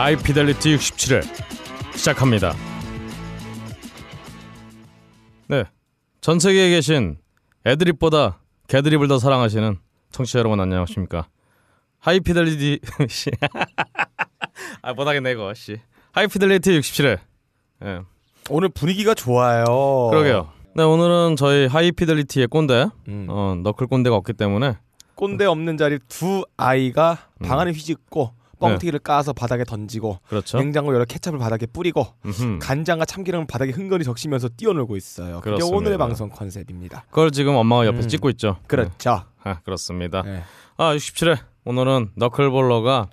하이피델리티 67회 시작합니다. 네, 전 세계에 계신 애드립보다 개드립을 더 사랑하시는 청취자 여러분 안녕하십니까? 하이피델리티 씨, 아 못하겠네 이거 씨. 하이피델리티 67회. 예, 오늘 분위기가 좋아요. 그러게요. 네, 오늘은 저희 하이피델리티의 꼰대, 음. 어, 너클 꼰대가 없기 때문에 꼰대 없는 자리 두 아이가 음. 방 안에 휘짓고 뻥튀기를 까서 바닥에 던지고 그렇죠. 냉장고 열어 케찹을 바닥에 뿌리고 음흠. 간장과 참기름을 바닥에 흥건히 적시면서 뛰어놀고 있어요. 그게 그렇습니다. 오늘의 방송 컨셉입니다. 그걸 지금 엄마가 옆에서 음. 찍고 있죠. 그렇죠. 네. 아, 그렇습니다. 네. 아, 67회 오늘은 너클볼러가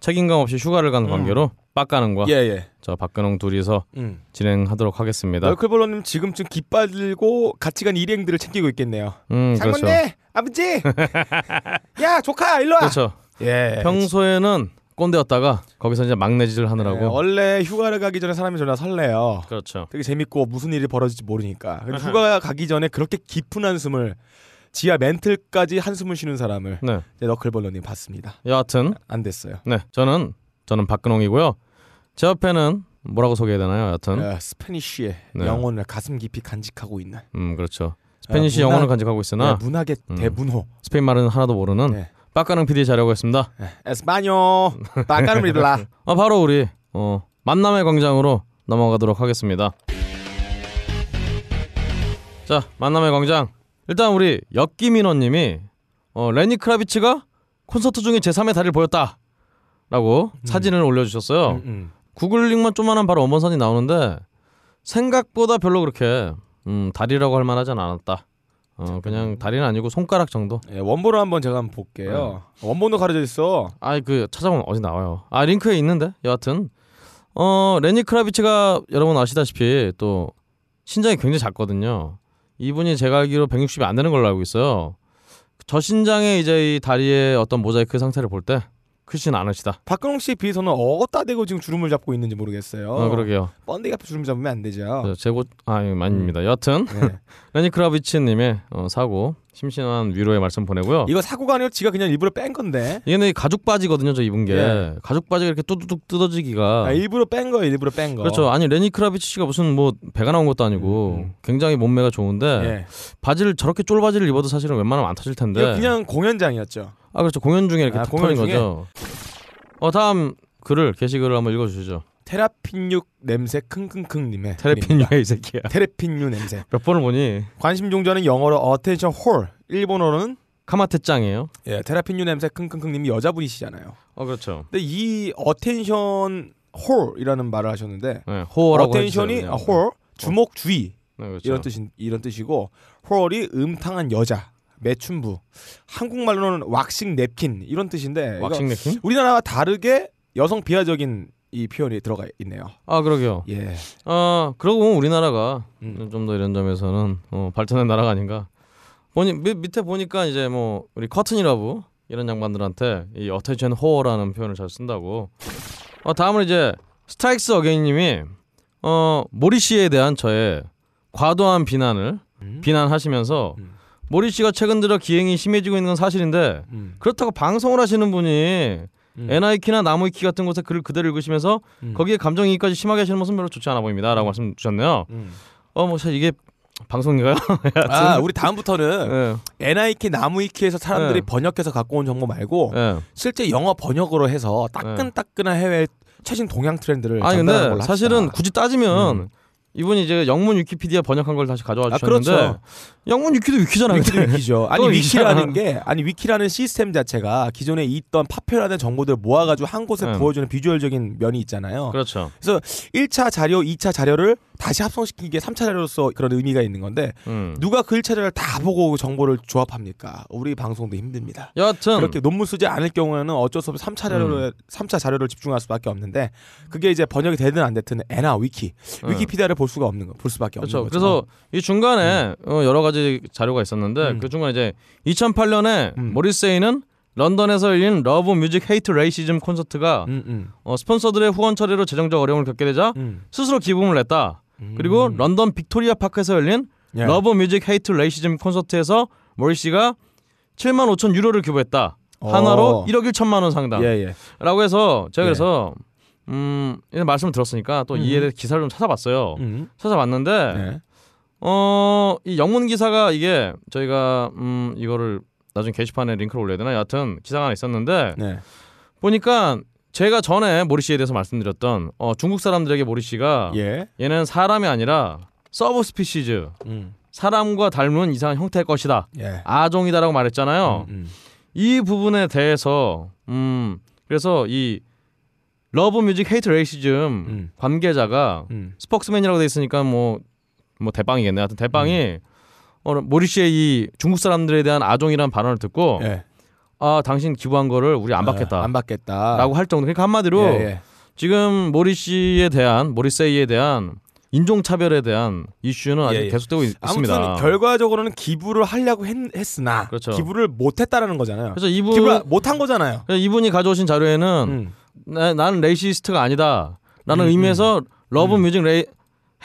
책임감 없이 휴가를 간 음. 관계로 빡가는과 예 예. 저 박근홍 둘이서 음. 진행하도록 하겠습니다. 너클볼러님 지금쯤 들고 같이 간 일행들을 챙기고 있겠네요. 음, 그렇죠. 장모님, 아버지, 야 조카 일로 와. 그렇죠. 예. 평소에는 꼰대였다가 거기서 이제 막내짓을 하느라고. 예, 원래 휴가를 가기 전에 사람이 전화 설레요. 그렇죠. 되게 재밌고 무슨 일이 벌어질지 모르니까. 근데. 휴가 가기 전에 그렇게 깊은 한숨을 지하 멘틀까지 한숨을 쉬는 사람을 네. 너클볼러님 봤습니다. 여하튼 안 됐어요. 네, 저는 저는 박근홍이고요. 제 옆에는 뭐라고 소개해야 되나요? 여하튼. 어, 스페니쉬의 네. 영혼을 가슴 깊이 간직하고 있는 음, 그렇죠. 어, 문화- 영혼을 간직하고 있으나 네, 문학의 음. 대문호 스페인 말은 하나도 모르는 네. 빡가능 PD 자료가 있습니다. 에스파뇨 바카르미블라 아, 바로 우리 어, 만남의 광장으로 넘어가도록 하겠습니다. 자, 만남의 광장. 일단 우리 엽기민호님이 어, 레니 크라비츠가 콘서트 중에 제3의 다리를 보였다라고 사진을 올려주셨어요. 음, 음. 구글링만 좀만한 바로 원본선이 나오는데 생각보다 별로 그렇게 음, 다리라고 할 만하진 않았다. 어, 그냥 다리는 아니고 손가락 정도. 예, 원본을 한번 제가 한번 볼게요. 원본도 가려져 있어. 아이 그 찾아보면 어디 나와요. 아 링크에 있는데 여하튼 어 레니 크라비츠가 여러분 아시다시피 또 신장이 굉장히 작거든요. 이분이 제가 알기로 160이 안 되는 걸로 알고 있어요. 저 신장에 이제 이 다리의 어떤 모자이크 상태를 볼 때 크진 않으시다. 박근홍 씨에 비해서는 어디다 대고 지금 주름을 잡고 있는지 모르겠어요. 어, 그러게요. 번데기 앞에 주름 잡으면 안 되죠. 저 재고 아 예, 아닙니다. 여하튼 네. 레니 크라비츠님의 어, 사고 심심한 위로의 말씀 보내고요. 이거 사고가 아니라 지가 그냥 일부러 뺀 건데. 이게 내 가죽 바지거든요. 저 입은 게 예. 가죽 바지가 이렇게 뚜두둑 뜯어지기가 아, 일부러 뺀 거예요. 일부러 뺀 거. 그렇죠. 아니 레니 크라비츠 씨가 무슨 뭐 배가 나온 것도 아니고 음, 음. 굉장히 몸매가 좋은데 예. 바지를 저렇게 쫄 바지를 입어도 사실은 웬만하면 안 터질 텐데. 그냥 공연장이었죠. 아 그렇죠. 공연 중에 이렇게 아, 탁 공연 터진 중에? 거죠. 어 다음 글을 게시글을 한번 읽어주시죠. 테레핀유 냄새 킁킁킁님의 테레핀유야 이 새끼야. 테레핀유 냄새. 몇 번을 보니 관심 종자는 영어로 attention whore, 일본어로는 카마테짱이에요. 예, 테레핀유 냄새 킁킁킁님이 여자분이시잖아요. 어 그렇죠. 근데 이 attention whore라는 말을 하셨는데 네, whore라고 해주세요, 아, 그냥. whore 주목 주의 네, 그렇죠. 이런 뜻 이런 뜻이고 whore이 음탕한 여자 매춘부 한국말로는 왁싱 냅킨 이런 뜻인데 왁싱 네킹? 우리나라와 다르게 여성 비하적인 이 표현이 들어가 있네요. 아 그러게요. 예. 아 그러고 보면 우리나라가 음. 좀더 이런 점에서는 어, 발전한 나라가 아닌가. 보니 밑, 밑에 보니까 이제 뭐 우리 커튼이라부 이런 양반들한테 이 어텐션 호어라는 표현을 잘 쓴다고. 어 다음은 이제 스트라이크스 어게인님이 어 모리씨에 대한 저의 과도한 비난을 음? 비난하시면서 음. 모리 씨가 최근 들어 기행이 심해지고 있는 건 사실인데 음. 그렇다고 방송을 하시는 분이 음. 에나이키나 나무위키 같은 곳에 글을 그대로 읽으시면서 음. 거기에 감정이입까지 심하게 하시는 모습은 별로 좋지 않아 보입니다라고 말씀 주셨네요. 음. 어뭐 사실 이게 방송인가요? 아, 우리 다음부터는 예. NIK 나무위키에서 사람들이 네. 번역해서 갖고 온 정보 말고 예. 실제 영어 번역으로 해서 따끈따끈한 해외 최신 동양 트렌드를 아니 근데 사실은. 굳이 따지면 음. 이분이 이제 영문 위키피디아 번역한 걸 다시 가져와 아, 주셨는데 그렇죠. 영문 위키도 위키잖아요. 위키도 위키죠. 아니 위키라는 게 아니 위키라는 시스템 자체가 기존에 있던 파편화된 정보들을 모아가지고 한 곳에 네. 부어주는 비주얼적인 면이 있잖아요. 그렇죠. 1차 자료, 2차 자료를 다시 합성시킨 게 3차 자료로서 그런 의미가 있는 건데 음. 누가 그 1차 자료를 다 보고 정보를 조합합니까? 우리 방송도 힘듭니다. 여하튼 그렇게 논문 쓰지 않을 경우에는 어쩔 수 없이 3차 자료를 3차 자료를 집중할 수밖에 없는데 그게 이제 번역이 되든 안 되든 엔하위키 음. 위키피디아를 볼 수가 없는 거, 볼 수밖에 그렇죠. 없는 거죠. 그래서 이 중간에 어, 여러 가지 자료가 있었는데 음. 그 중간 에 이제 2008년에 음. 모리세이는 런던에서 열린 Love Music Hate Racism 콘서트가 음, 음, 어, 스폰서들의 후원 철회로 재정적 어려움을 겪게 되자 음. 스스로 기부금을 냈다. 그리고 음. 런던 빅토리아 파크에서 열린 예. Love Music Hate Racism 콘서트에서 모리 씨가 7만 5천 유로를 기부했다. 한화로 어. 1억 1천만 원 상당. 예, 예. 라고 해서 제가 예. 그래서 음 이런 말씀을 들었으니까 또 음. 이에 대해 기사를 좀 찾아봤어요. 음. 찾아봤는데 네. 어이 영문 기사가 이게 저희가 음 이거를 나중에 게시판에 링크를 올려야 되나 여하튼 기사가 하나 있었는데 네. 보니까 제가 전에 모리 씨에 대해서 말씀드렸던 어, 중국 사람들에게 모리 씨가 예. 얘는 사람이 아니라 subspecies 음. 사람과 닮은 이상한 형태의 것이다 예. 아종이다라고 말했잖아요. 음, 음. 이 부분에 대해서 음 그래서 이 Love Music Hate Racism 음. 관계자가 음. spokesman이라고 돼 있으니까 뭐뭐 대빵이겠네. 하여튼 대빵이 어, 모리씨의 이 중국 사람들에 대한 아종이라는 발언을 듣고 예. 아 당신 기부한 거를 우리 안 아, 받겠다. 안 받겠다. 라고 할 정도. 그러니까 한마디로 예, 예. 지금 모리씨에 대한 모리세이에 대한 인종 차별에 대한 이슈는 아직 예, 예. 계속되고 있, 아무튼 습니다 결과적으로는 기부를 하려고 했, 으나 그렇죠. 기부를 못했다라는 거잖아요. 그래서 이분 기부를 못한 거잖아요. 그래서 이분이 가져오신 자료에는 음. 나, 나는 racist가 아니다. 라는 음, 의미에서 Love 음. Music Ra-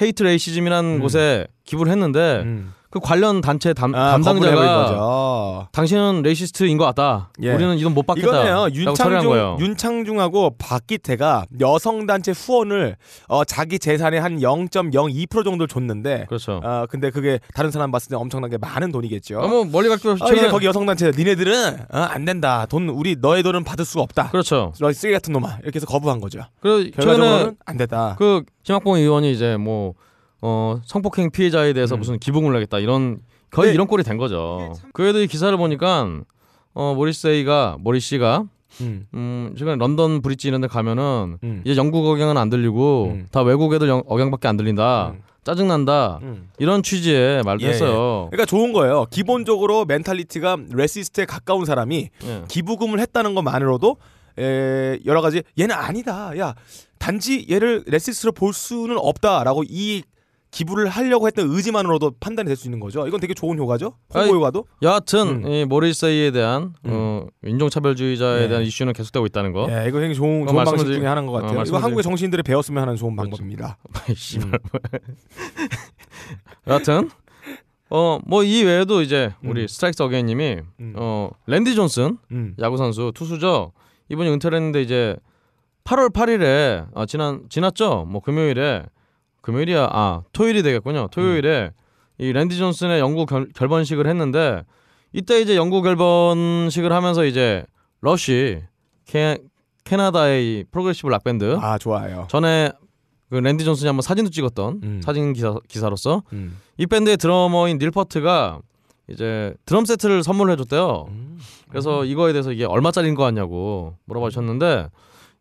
Hate Racism이라는 음. 곳에 기부를 했는데 음. 그 관련 단체 담, 아, 담당자가 거죠. 당신은 racist인 것 같다. 예. 우리는 이 돈 못 받겠다. 이거네요. 윤창중, 윤창중하고 박기태가 여성 단체 후원을 어, 자기 재산의 한 0.02% 정도를 줬는데, 그렇죠. 어, 근데 그게 다른 사람 봤을 때 엄청나게 많은 돈이겠죠. 아, 뭐 멀리 갈게 없이 어, 거기 여성 단체 니네들은 어, 안 된다. 돈 우리 너의 돈은 받을 수가 없다. 그렇죠. 너 쓰레기 같은 놈아 이렇게 해서 거부한 거죠. 그리고 최근에 안 됐다. 그 김학봉 의원이 이제 뭐 어, 성폭행 피해자에 대해서 음. 무슨 기부금을 내겠다 이런 거의 네. 이런 꼴이 된 거죠. 그래도 이 기사를 보니까 어, 모리세이가 모리 씨가 음, 음, 최근에 런던 브릿지 이런 데 가면은 음, 이제 영국 억양은 안 들리고 음. 다 외국 애들 영- 억양밖에 안 들린다. 음. 짜증난다. 음. 이런 취지의 말도 예, 했어요. 그러니까 좋은 거예요. 기본적으로 mentality가 racist에 가까운 사람이 예. 기부금을 했다는 것만으로도 에, 여러 가지 얘는 아니다. 야 단지 얘를 racist로 볼 수는 없다라고 이 기부를 하려고 했던 의지만으로도 판단이 될 수 있는 거죠. 이건 되게 좋은 효과죠. 홍보 효과도. 여하튼 음. 이 모리세이에 대한 어, 인종차별주의자에 예. 대한 이슈는 계속되고 있다는 거. 예, 이거 굉장히 좋은, 어, 좋은 방식 중에 하나인 것 어, 같아요. 이거 말씀을 한국의 정치인들이 배웠으면 하는 좋은 그렇죠. 방법입니다. 씨발. 여하튼 어뭐 이 외에도 이제 우리 음. 스트라이크스 어게인님이 음. 어 랜디 존슨 음. 야구 선수 투수죠. 이분이 은퇴를 했는데 이제 8월 8일에 아 지난 지났죠. 뭐 금요일에 금요일이야 아 토요일이 되겠군요. 토요일에 이 랜디 존슨의 영구 결, 결번식을 했는데 이때 이제 영구 결번식을 하면서 이제 러쉬 캐, 캐나다의 이 progressive rock 밴드 아 좋아요. 전에 그 랜디 존슨이 한번 사진도 찍었던 음. 사진 기사 기사로서 음. 이 밴드의 드러머인 닐 퍼트가 이제 드럼 세트를 선물해 줬대요. 음. 그래서 이거에 대해서 이게 얼마짜리인 거 같냐고 물어봐 주셨는데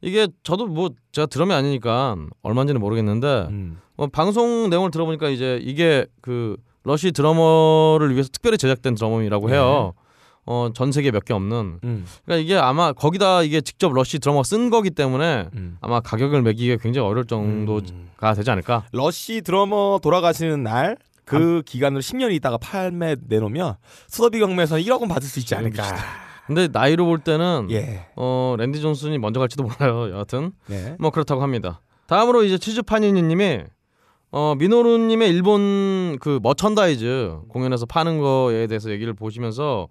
이게 저도 뭐 제가 드러머 아니니까 얼마인지는 모르겠는데 음. 어, 방송 내용을 들어보니까 이제 이게 그 러시 드러머를 위해서 특별히 제작된 드럼이라고 해요. 어, 전 세계 몇 개 없는. 음. 그러니까 이게 아마 거기다 이게 직접 러시 드러머 쓴 거기 때문에 음. 아마 가격을 매기기가 굉장히 어려울 정도가 음. 되지 않을까. 러시 드러머 돌아가시는 날 그 기점으로 10년 있다가 판매 내놓으면 소더비 경매에서 1억은 받을 수 있지 않을까. 근데 나이로 볼 때는 예. 어 랜디 존슨이 먼저 갈지도 몰라요. 여하튼 네. 뭐 그렇다고 합니다. 다음으로 이제 치즈파니니님이 어 미노루님의 일본 그 merchandise 공연에서 파는 거에 대해서 얘기를 보시면서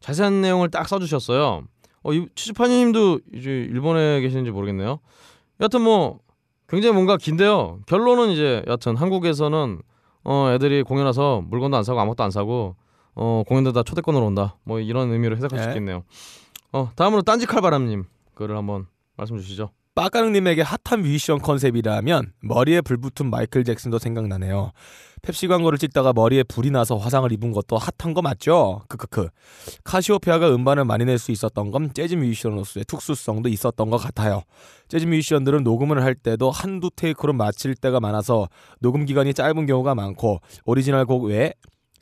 자세한 내용을 딱 써주셨어요. 어이 치즈파니님도 이제 일본에 계시는지 모르겠네요. 여하튼 뭐 굉장히 뭔가 긴데요. 결론은 이제 여하튼 한국에서는 어 애들이 공연 와서 물건도 안 사고 아무것도 안 사고 어 공연들 다 초대권으로 온다. 뭐 이런 의미로 해석할 수 네. 있겠네요. 어 다음으로 딴지 칼바람님 글을 한번 말씀 주시죠. 빠까능님에게 핫한 뮤지션 컨셉이라면 머리에 불 붙은 마이클 잭슨도 생각나네요. 펩시 광고를 찍다가 머리에 불이 나서 화상을 입은 것도 핫한 거 맞죠? 크크크. 카시오페아가 음반을 많이 낼 수 있었던 건 재즈 뮤지션으로서의 특수성도 있었던 것 같아요. 재즈 뮤지션들은 녹음을 할 때도 한두 테이크로 마칠 때가 많아서 녹음 기간이 짧은 경우가 많고 오리지널 곡 외에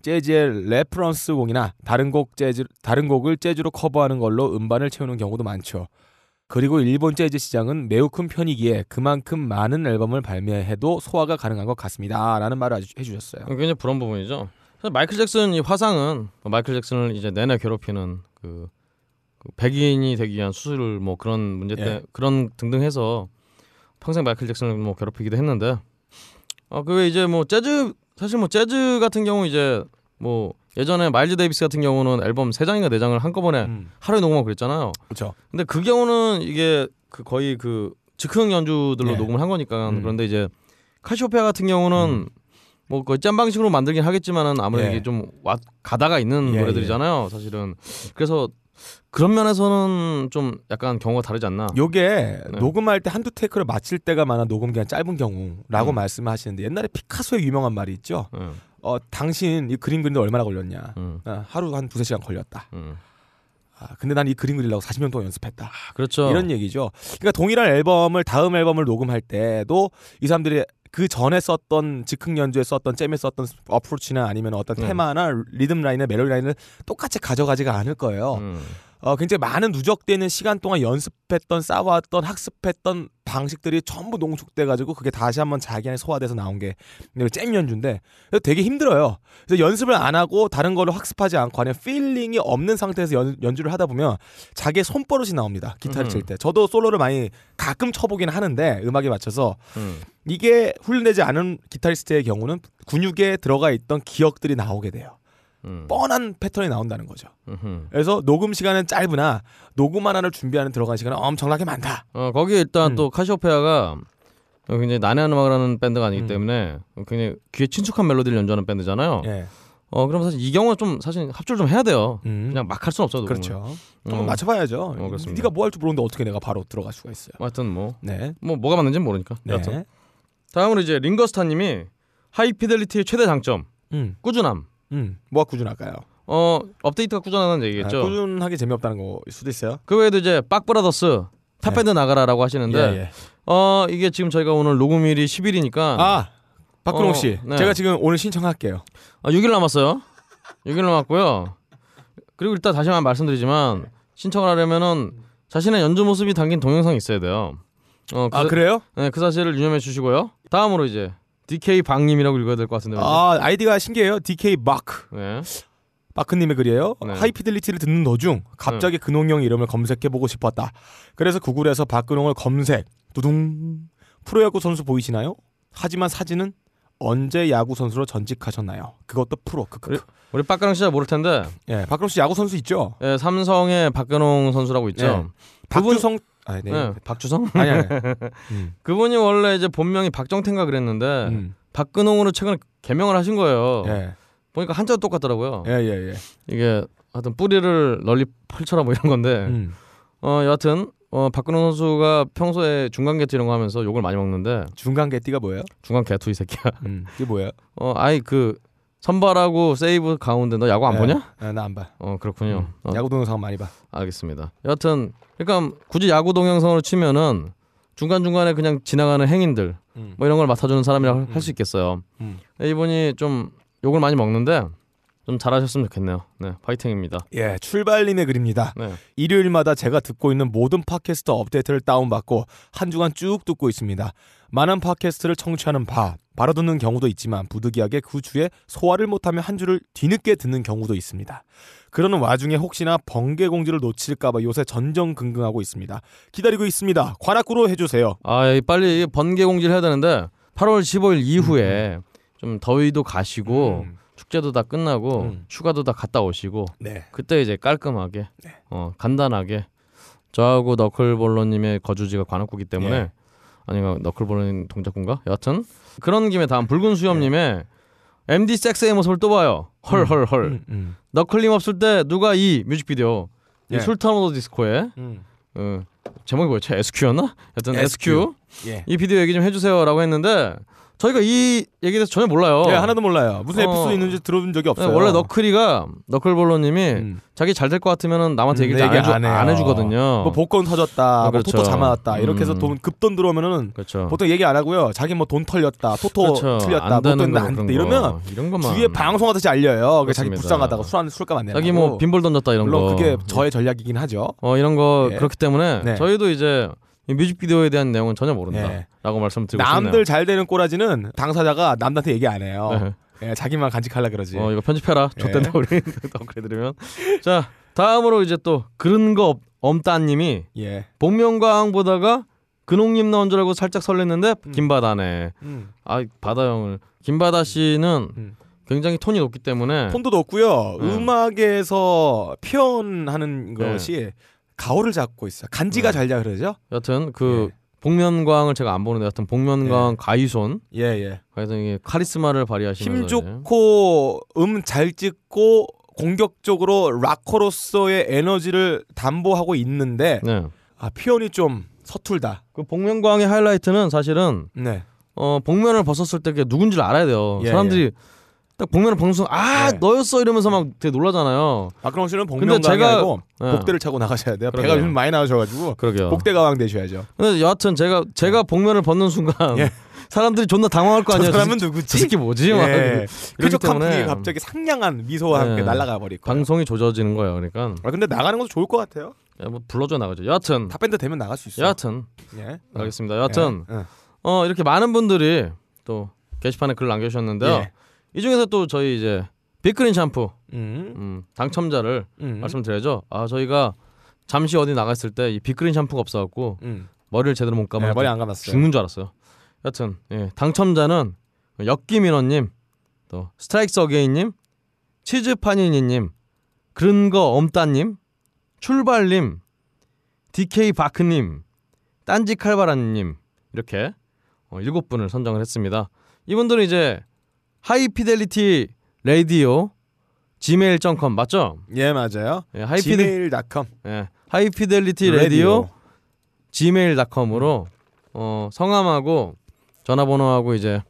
재즈의 reference 곡이나 다른 곡 재즈 다른 곡을 재즈로 커버하는 걸로 음반을 채우는 경우도 많죠. 그리고 일본 재즈 시장은 매우 큰 편이기에 그만큼 많은 앨범을 발매해도 소화가 가능한 것 같습니다.라는 말을 아주 해주셨어요. 굉장히 부러운 부분이죠. 마이클 잭슨 이 화상은 마이클 잭슨을 이제 내내 괴롭히는 그, 그 백인이 되기 위한 수술 뭐 그런 문제 때 예. 그런 등등 해서 평생 마이클 잭슨을 뭐 괴롭히기도 했는데 어그 이제 뭐 재즈 사실 뭐 재즈 같은 경우 이제 뭐 예전에 마일즈 데이비스 같은 경우는 앨범 세 장인가 네 장을 한꺼번에 음, 하루에 녹음하고 그랬잖아요. 그렇죠. 근데 그 경우는 이게 그 거의 그 즉흥 연주들로 네. 녹음을 한 거니까 음. 그런데 이제 카시오페아 같은 경우는 뭐 거의 짬방식으로 만들긴 하겠지만은 아무래도 예. 이게 좀 와, 가다가 있는 예, 노래들이잖아요 사실은 그래서 그런 면에서는 좀 약간 경우가 다르지 않나 요게 네. 녹음할 때 한두 테이크를 마칠 때가 많아 녹음 기간 짧은 경우라고 음. 말씀하시는데 옛날에 피카소의 유명한 말이 있죠. 응, 어 당신 이 그림 그리는데 얼마나 걸렸냐? 응, 어, 하루 한 두세 시간 걸렸다. 응. 아, 근데 난 이 그림 그리려고 40년 동안 연습했다. 그렇죠 이런 얘기죠. 그러니까 동일한 앨범을 다음 앨범을 녹음할 때도 이 사람들이 그 전에 썼던 즉흥 연주에 썼던 잼에 썼던 어프로치나 아니면 어떤 네. 테마나 리듬 라인이나 멜로디 라인을 똑같이 가져가지가 않을 거예요. 음. 어, 굉장히 많은 누적되는 시간 동안 연습했던 쌓아왔던 학습했던 방식들이 전부 농축돼 가지고 그게 다시 한번 자기 안에 소화돼서 나온 게잼 연주인데 되게 힘들어요. 그래서 연습을 안 하고 다른 거를 학습하지 않고 아니면 feeling이 없는 상태에서 연, 연주를 하다 보면 자기의 손버릇이 나옵니다. 기타를 음흠. 칠 때. 저도 솔로를 많이 가끔 쳐보긴 하는데 음악에 맞춰서 음. 이게 훈련되지 않은 기타리스트의 경우는 근육에 들어가 있던 기억들이 나오게 돼요. 음. 뻔한 패턴이 나온다는 거죠. 음흠. 그래서 녹음 시간은 짧으나 녹음 하나를 준비하는 들어간 시간은 엄청나게 많다. 어 거기에 일단 음. 또 카시오페아가 굉장히 난해한 음악을 하는 밴드가 아니기 음. 때문에 굉장히 귀에 친숙한 멜로디를 연주하는 밴드잖아요. 예. 어 그럼 사실 이 경우는 좀 사실 합주를 좀 해야 돼요. 음. 그냥 막 할 수는 없어요. 녹음을. 그렇죠. 어, 한번 맞춰봐야죠. 그렇습니다. 네가 뭐 할 줄 모르는데 어떻게 내가 바로 들어갈 수가 있어요. 뭐 하여튼 뭐. 네. 뭐 뭐가 맞는지는 모르니까. 네. 여하튼. 다음으로 이제 링거스타님이 하이 피델리티의 최대 장점 음. 꾸준함. 음. 뭐가 꾸준할까요? 어 업데이트가 꾸준하다는 얘기겠죠. 아, 꾸준하게 재미없다는 거일 수도 있어요. 그 외에도 이제 빡브라더스 탑밴드 나가라라고 하시는데 예, 예. 어 이게 지금 저희가 오늘 녹음일이 10일이니까 아 박근홍 어, 씨, 네. 제가 지금 오늘 신청할게요. 아, 6일 남았어요. 6일 남았고요. 그리고 일단 다시 한번 말씀드리지만 신청을 하려면은 자신의 연주 모습이 담긴 동영상이 있어야 돼요. 어, 그, 아 그래요? 네, 그 사실을 유념해 주시고요. 다음으로 이제 DK 방님이라고 읽어야 될 것 같은데. 아 아이디가 신기해요. DK 마크. 네. 마크님의 글이에요. 네. 하이피델리티를 듣는 도중 갑자기 근홍형 이름을 검색해보고 싶었다. 그래서 구글에서 박근홍을 검색. 두둥. 프로야구 선수 보이시나요? 하지만 사진은 언제 야구 선수로 전직하셨나요? 그것도 프로. 크크크. 우리 박근홍 씨잘 모를 텐데 예, 박근홍 씨 야구 선수 있죠? 예, 삼성의 박근홍 선수라고 있죠. 네. 박주성. 아, 네. 네, 박주성? 아니 아니. 음. 그분이 원래 이제 본명이 박정태인가 그랬는데 음. 박근홍으로 최근에 개명을 하신 거예요. 예. 보니까 한자도 똑같더라고요. 예, 예, 예. 이게 하여튼 뿌리를 널리 펼쳐라 뭐 이런 건데 음. 어 여하튼 어 박근홍 선수가 평소에 중간 개투 이런 거 하면서 욕을 많이 먹는데 중간 개띠가 뭐예요? 중간 개투 이 새끼야 음. 이게 뭐예요? 어 아이 그 선발하고 세이브 가운데 너 야구 안 네. 보냐? 아, 나안 봐. 어 그렇군요 음. 어, 야구 동영상 많이 봐. 알겠습니다 여하튼 그러니까 굳이 야구 동영상으로 치면은 중간 중간에 그냥 지나가는 행인들 음. 뭐 이런 걸 맡아주는 사람이라 음, 할수 있겠어요 음. 이분이 좀 욕을 많이 먹는데 좀 잘하셨으면 좋겠네요 네 파이팅입니다 예, 출발님의 글입니다. 네 일요일마다 제가 듣고 있는 모든 팟캐스트 업데이트를 다운받고 한 주간 쭉 듣고 있습니다. 많은 팟캐스트를 청취하는 바, 바로 듣는 경우도 있지만 부득이하게 그 주에 소화를 못하며 한 주를 뒤늦게 듣는 경우도 있습니다. 그러는 와중에 혹시나 번개공지를 놓칠까봐 요새 전전긍긍하고 있습니다. 기다리고 있습니다. 관악구로 해주세요. 아, 이 빨리 번개 공지를 해야 되는데 8월 15일 이후에 좀 더위도 가시고 음, 축제도 다 끝나고 음. 휴가도 다 갔다 오시고 네. 그때 이제 깔끔하게 네. 어, 간단하게 저하고 너클볼러님의 거주지가 관악구기 때문에 예. 아니면 너클볼러님 동작군가 여하튼 그런 김에 다음 붉은 수염님의 MD 섹스의 모습을 또 봐요 헐헐헐 음, 음. 너클님 없을 때 누가 이 뮤직비디오 이 예. 술탄 오더 디스코에 음. 어, 제목이 뭐였지 SQ였나? 여튼 SQ. SQ. 예. 이 비디오 얘기 좀 해주세요라고 했는데 저희가 이 얘기에 대해서 전혀 몰라요. 예, 하나도 몰라요. 무슨 어. 에피소드 있는지 들어본 적이 네, 없어요. 원래 너클이가 너클볼러님이 음. 자기 잘 될 것 같으면 남한테 음, 얘기 안, 얘기 해주, 안 해요. 안 해주거든요. 뭐 복권 어, 뭐 그렇죠. 토토 잡아놨다 이렇게 해서 음. 돈 급돈 들어오면은 그렇죠. 보통 얘기 안 하고요. 자기 뭐 돈 털렸다, 토토 그렇죠. 틀렸다, 안못 되는 됐는데 거안 거. 이러면 이런 것만 주위에 방송하듯이 알려요. 그 자기. 불쌍하다고 술, 안, 술값 안 내고. 자기 뭐 빈볼 던졌다 이런 물론 거. 그게 저의 전략이긴 하죠. 어 이런 거 예. 그렇기 때문에 네. 저희도 이제 이 뮤직비디오에 대한 내용은 전혀 모른다라고 예. 말씀드리고 남들 잘 되는 꼬라지는 당사자가 남한테 얘기 안 해요. 싶네요. 예, 자기만 간직하려 그러지. 어 이거 편집해라. 예. 좆된다 우리 덕그래드리면. 자 다음으로 이제 또 그런 거 없- 엄따님이 예. 복면가왕 보다가 근홍님 나온 줄 알고 살짝 설렜는데 음. 김바다네. 음. 아 바다 형을 김바다 씨는 음. 굉장히 톤이 높기 때문에 톤도 높고요. 네. 음악에서 표현하는 네. 것이 가오를 잡고 있어요. 간지가 네. 잘자 그러죠. 여튼 그 예. 복면광을 제가 안 보는데 하여튼 복면광 가이손 예, 예. 그래서 이게 카리스마를 발휘하시면서 힘 좋고 음 잘 찍고 공격적으로 락커로서의 에너지를 담보하고 있는데 네. 아 표현이 좀 서툴다. 그 복면광의 하이라이트는 사실은 네. 어 복면을 벗었을 때 그게 누군지를 알아야 돼요. 예, 사람들이 딱 복면을 벗는 순간 아 예. 너였어 이러면서 막 되게 놀라잖아요. 박근홍 씨는 근데 복면가왕이 제가- 아니고 예. 복대를 차고 나가셔야 돼요. 배가 그러게요. 요즘 많이 나오셔가지고 그러게요. 복대 가왕 되셔야죠. 근데 여하튼 제가 제가 복면을 벗는 순간 예. 사람들이 존나 당황할 거저 아니에요. 사람은 저, 누구지? 저 새끼 뭐지? 막 예. 쾌적한 분위기 갑자기 상냥한 미소와 함께 예. 날아가 버릴 거예요. 방송이 조져지는 거예요. 그러니까 아 근데 나가는 것도 좋을 것 같아요. 야, 뭐 불러줘 나가죠. 여하튼 탑밴드 되면 나갈 수 있어요. 여하튼 예. 알겠습니다. 여하튼 예. 어 이렇게 많은 분들이 또 게시판에 글 남겨주셨는데요. 예. 이 중에서 또 저희 이제 빅그린 샴푸 음. 음, 당첨자를 음. 말씀드려야죠. 아 저희가 잠시 어디 나갔을 때 이 빅그린 샴푸가 없어갖고 음. 머리를 제대로 못 감아 네, 머리 안 감았어요. 죽는 줄 알았어요. 여튼 예, 당첨자는 엽기민원님, 또 스트라이크스 어게인님, 치즈파니니님, 그른거 엄따님, 출발님, DK 바크님, 딴지 칼바라님 이렇게 어, 일곱 분을 선정을 했습니다. 이분들은 이제 하이피델리티 레디오 gmail.com 맞죠? 예 맞아요. 예, 하이피델 gmail.com 예, 하이피델리티 레디오 gmail.com으로 어, 성함하고 전화번호하고 이제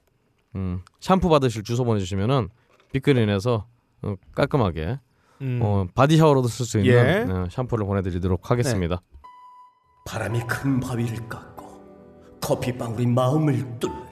음, 샴푸 받으실 주소 보내주시면은 빅그린에서 어, 깔끔하게 음. 어, body shower로도 쓸 수 있는 예. 어, 샴푸를 보내드리도록 하겠습니다. 바람이 큰 바위를 깎고 커피 방울이 마음을 뚫는다.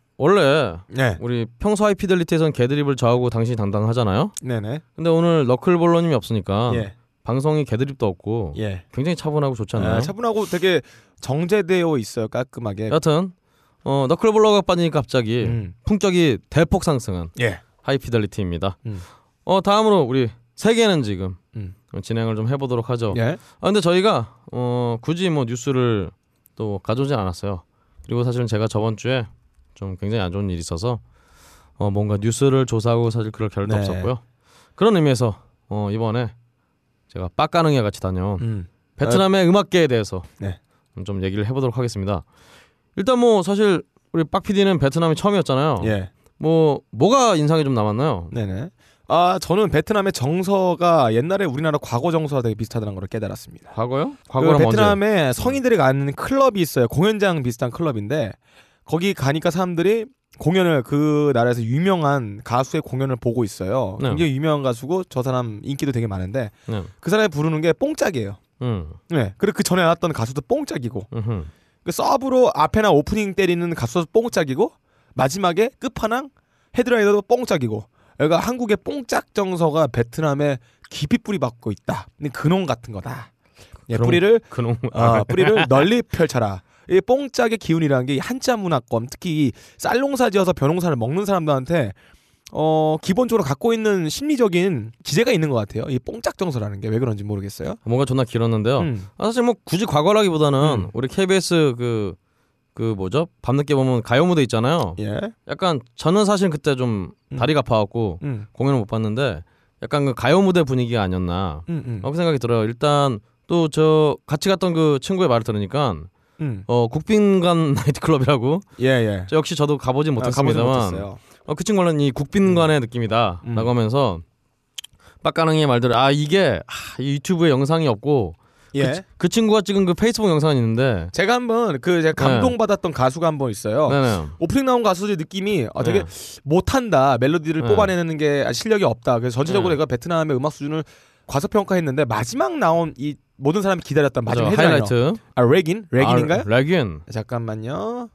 원래 네. 우리 평소 하이피델리티에서는 개드립을 저하고 당신이 담당하잖아요. 네네. 근데 오늘 너클볼러님이 없으니까 예. 방송이 개드립도 없고 예. 굉장히 차분하고 좋잖아요. 아, 차분하고 되게 정제되어 있어요. 깔끔하게. 여하튼 어, 너클볼러가 빠지니까 갑자기 음. 품격이 대폭 상승한 예. 하이피델리티입니다. 음. 어 다음으로 우리 세계는 지금 음. 진행을 좀 해보도록 하죠. 예. 아 근데 저희가 어 굳이 뭐 뉴스를 또 가져오진 않았어요. 그리고 사실은 제가 저번 주에 좀 굉장히 안 좋은 일이 있어서 어 뭔가 뉴스를 조사하고 사실 그럴 겨를도 네. 없었고요. 그런 의미에서 어 이번에 제가 빡가능에 같이 다녀온 음. 베트남의 음악계에 대해서 네. 좀 얘기를 해보도록 하겠습니다. 일단 뭐 사실 우리 빡 PD는 베트남이 처음이었잖아요. 예. 뭐 뭐가 인상이 좀 남았나요? 네네. 아 저는 베트남의 정서가 옛날에 우리나라 과거 정서와 되게 비슷하다는 걸 깨달았습니다. 과거요? 그 과거랑 언제? 베트남에 성인들이 가는 클럽이 있어요. 공연장 비슷한 클럽인데 거기 가니까 사람들이 공연을 그 나라에서 유명한 가수의 공연을 보고 있어요. 네. 굉장히 유명한 가수고 저 사람 인기도 되게 많은데 네. 그 사람이 부르는 게 뽕짝이에요. 음. 네. 그리고 그 전에 나왔던 가수도 뽕짝이고 음흠. 그 서브로 앞에나 오프닝 때리는 가수도 뽕짝이고 마지막에 끝판왕 헤드라이너도 뽕짝이고 여기가 한국의 뽕짝 정서가 베트남에 깊이 뿌리 박고 있다. 근데 근원 같은 거다. 예, 그런- 뿌리를 그놈. 어, 뿌리를 널리 펼쳐라. 이 뽕짝의 기운이라는 게 한자 문화권, 특히 이 쌀농사지어서 벼농사를 먹는 사람들한테 어 기본적으로 갖고 있는 심리적인 기제가 있는 것 같아요. 이 뽕짝 정서라는 게 왜 그런지 모르겠어요. 뭔가 존나 길었는데요. 음. 아, 사실 뭐 굳이 과거라기보다는 음. 우리 KBS 그, 그 뭐죠? 밤늦게 보면 가요 무대 있잖아요. 예. 약간 저는 사실 그때 좀 음. 다리가 아파갖고 음. 공연을 못 봤는데 약간 그 가요 무대 분위기가 아니었나. 음. 음. 라고 생각이 들어요. 일단 또 저 같이 갔던 그 친구의 말을 들으니까 음. 어 국빈관 나이트클럽이라고 예, 예. 저 역시 저도 가보진 아, 못했습니다만. 어, 그 친구는 이 국빈관의 느낌이다 음. 라고 하면서 빡가능의 말들 아 이게 아, 이 유튜브에 영상이 없고 예. 그, 그 친구가 찍은 그 페이스북 영상이 있는데 제가 한번 그 제가 감동받았던 가수가 한 번 있어요. 네네 오프닝 나온 가수들 느낌이 아, 되게 네. 못한다 멜로디를 네. 뽑아내는 게 실력이 없다. 그래서 전체적으로 네. 내가 베트남의 음악 수준을 과소평가했는데 마지막 나온 이 모든 사람이 기다렸던 맞아 마지막 하이라이트 아 레긴 레긴인가요? 아, 레긴 잠깐만요.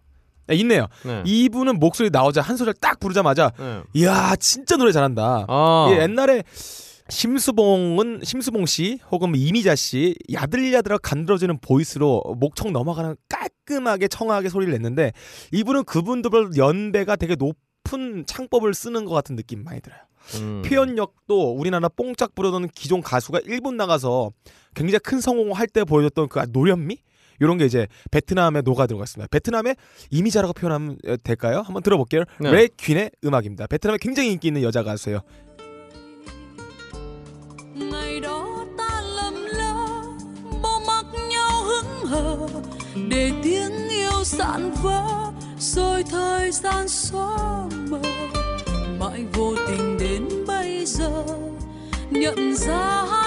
네, 있네요. 네. 이분은 목소리 나오자 한 소절 딱 부르자마자 네. 이야 진짜 노래 잘한다. 아이 옛날에 심수봉은 심수봉 씨 혹은 뭐 이미자 씨 야들야들 간드러지는 보이스로 목청 넘어가는 깔끔하게 청아하게 소리를 냈는데 이분은 그분들 연배가 되게 높은 창법을 쓰는 것 같은 느낌 많이 들어요. 음. 표현력도 우리나라 뽕짝 부르던 기존 가수가 일본 나가서 굉장히 큰 성공을 할때 보여줬던 그 노련미 이런 게 이제 베트남에 녹아 들어갔습니다. 베트남의 이미자라고 표현하면 어, 될까요? 한번 들어볼게요. 네. 레 퀸의 음악입니다. 베트남에 굉장히 인기 있는 여자 가수예요. ngày đó ta lầm lỡ bỏ mặc nhau hững hờ để tiếng yêu sạn vỡ rồi thời gian xóa mờ mãi vô tình đến bây giờ nhận ra hai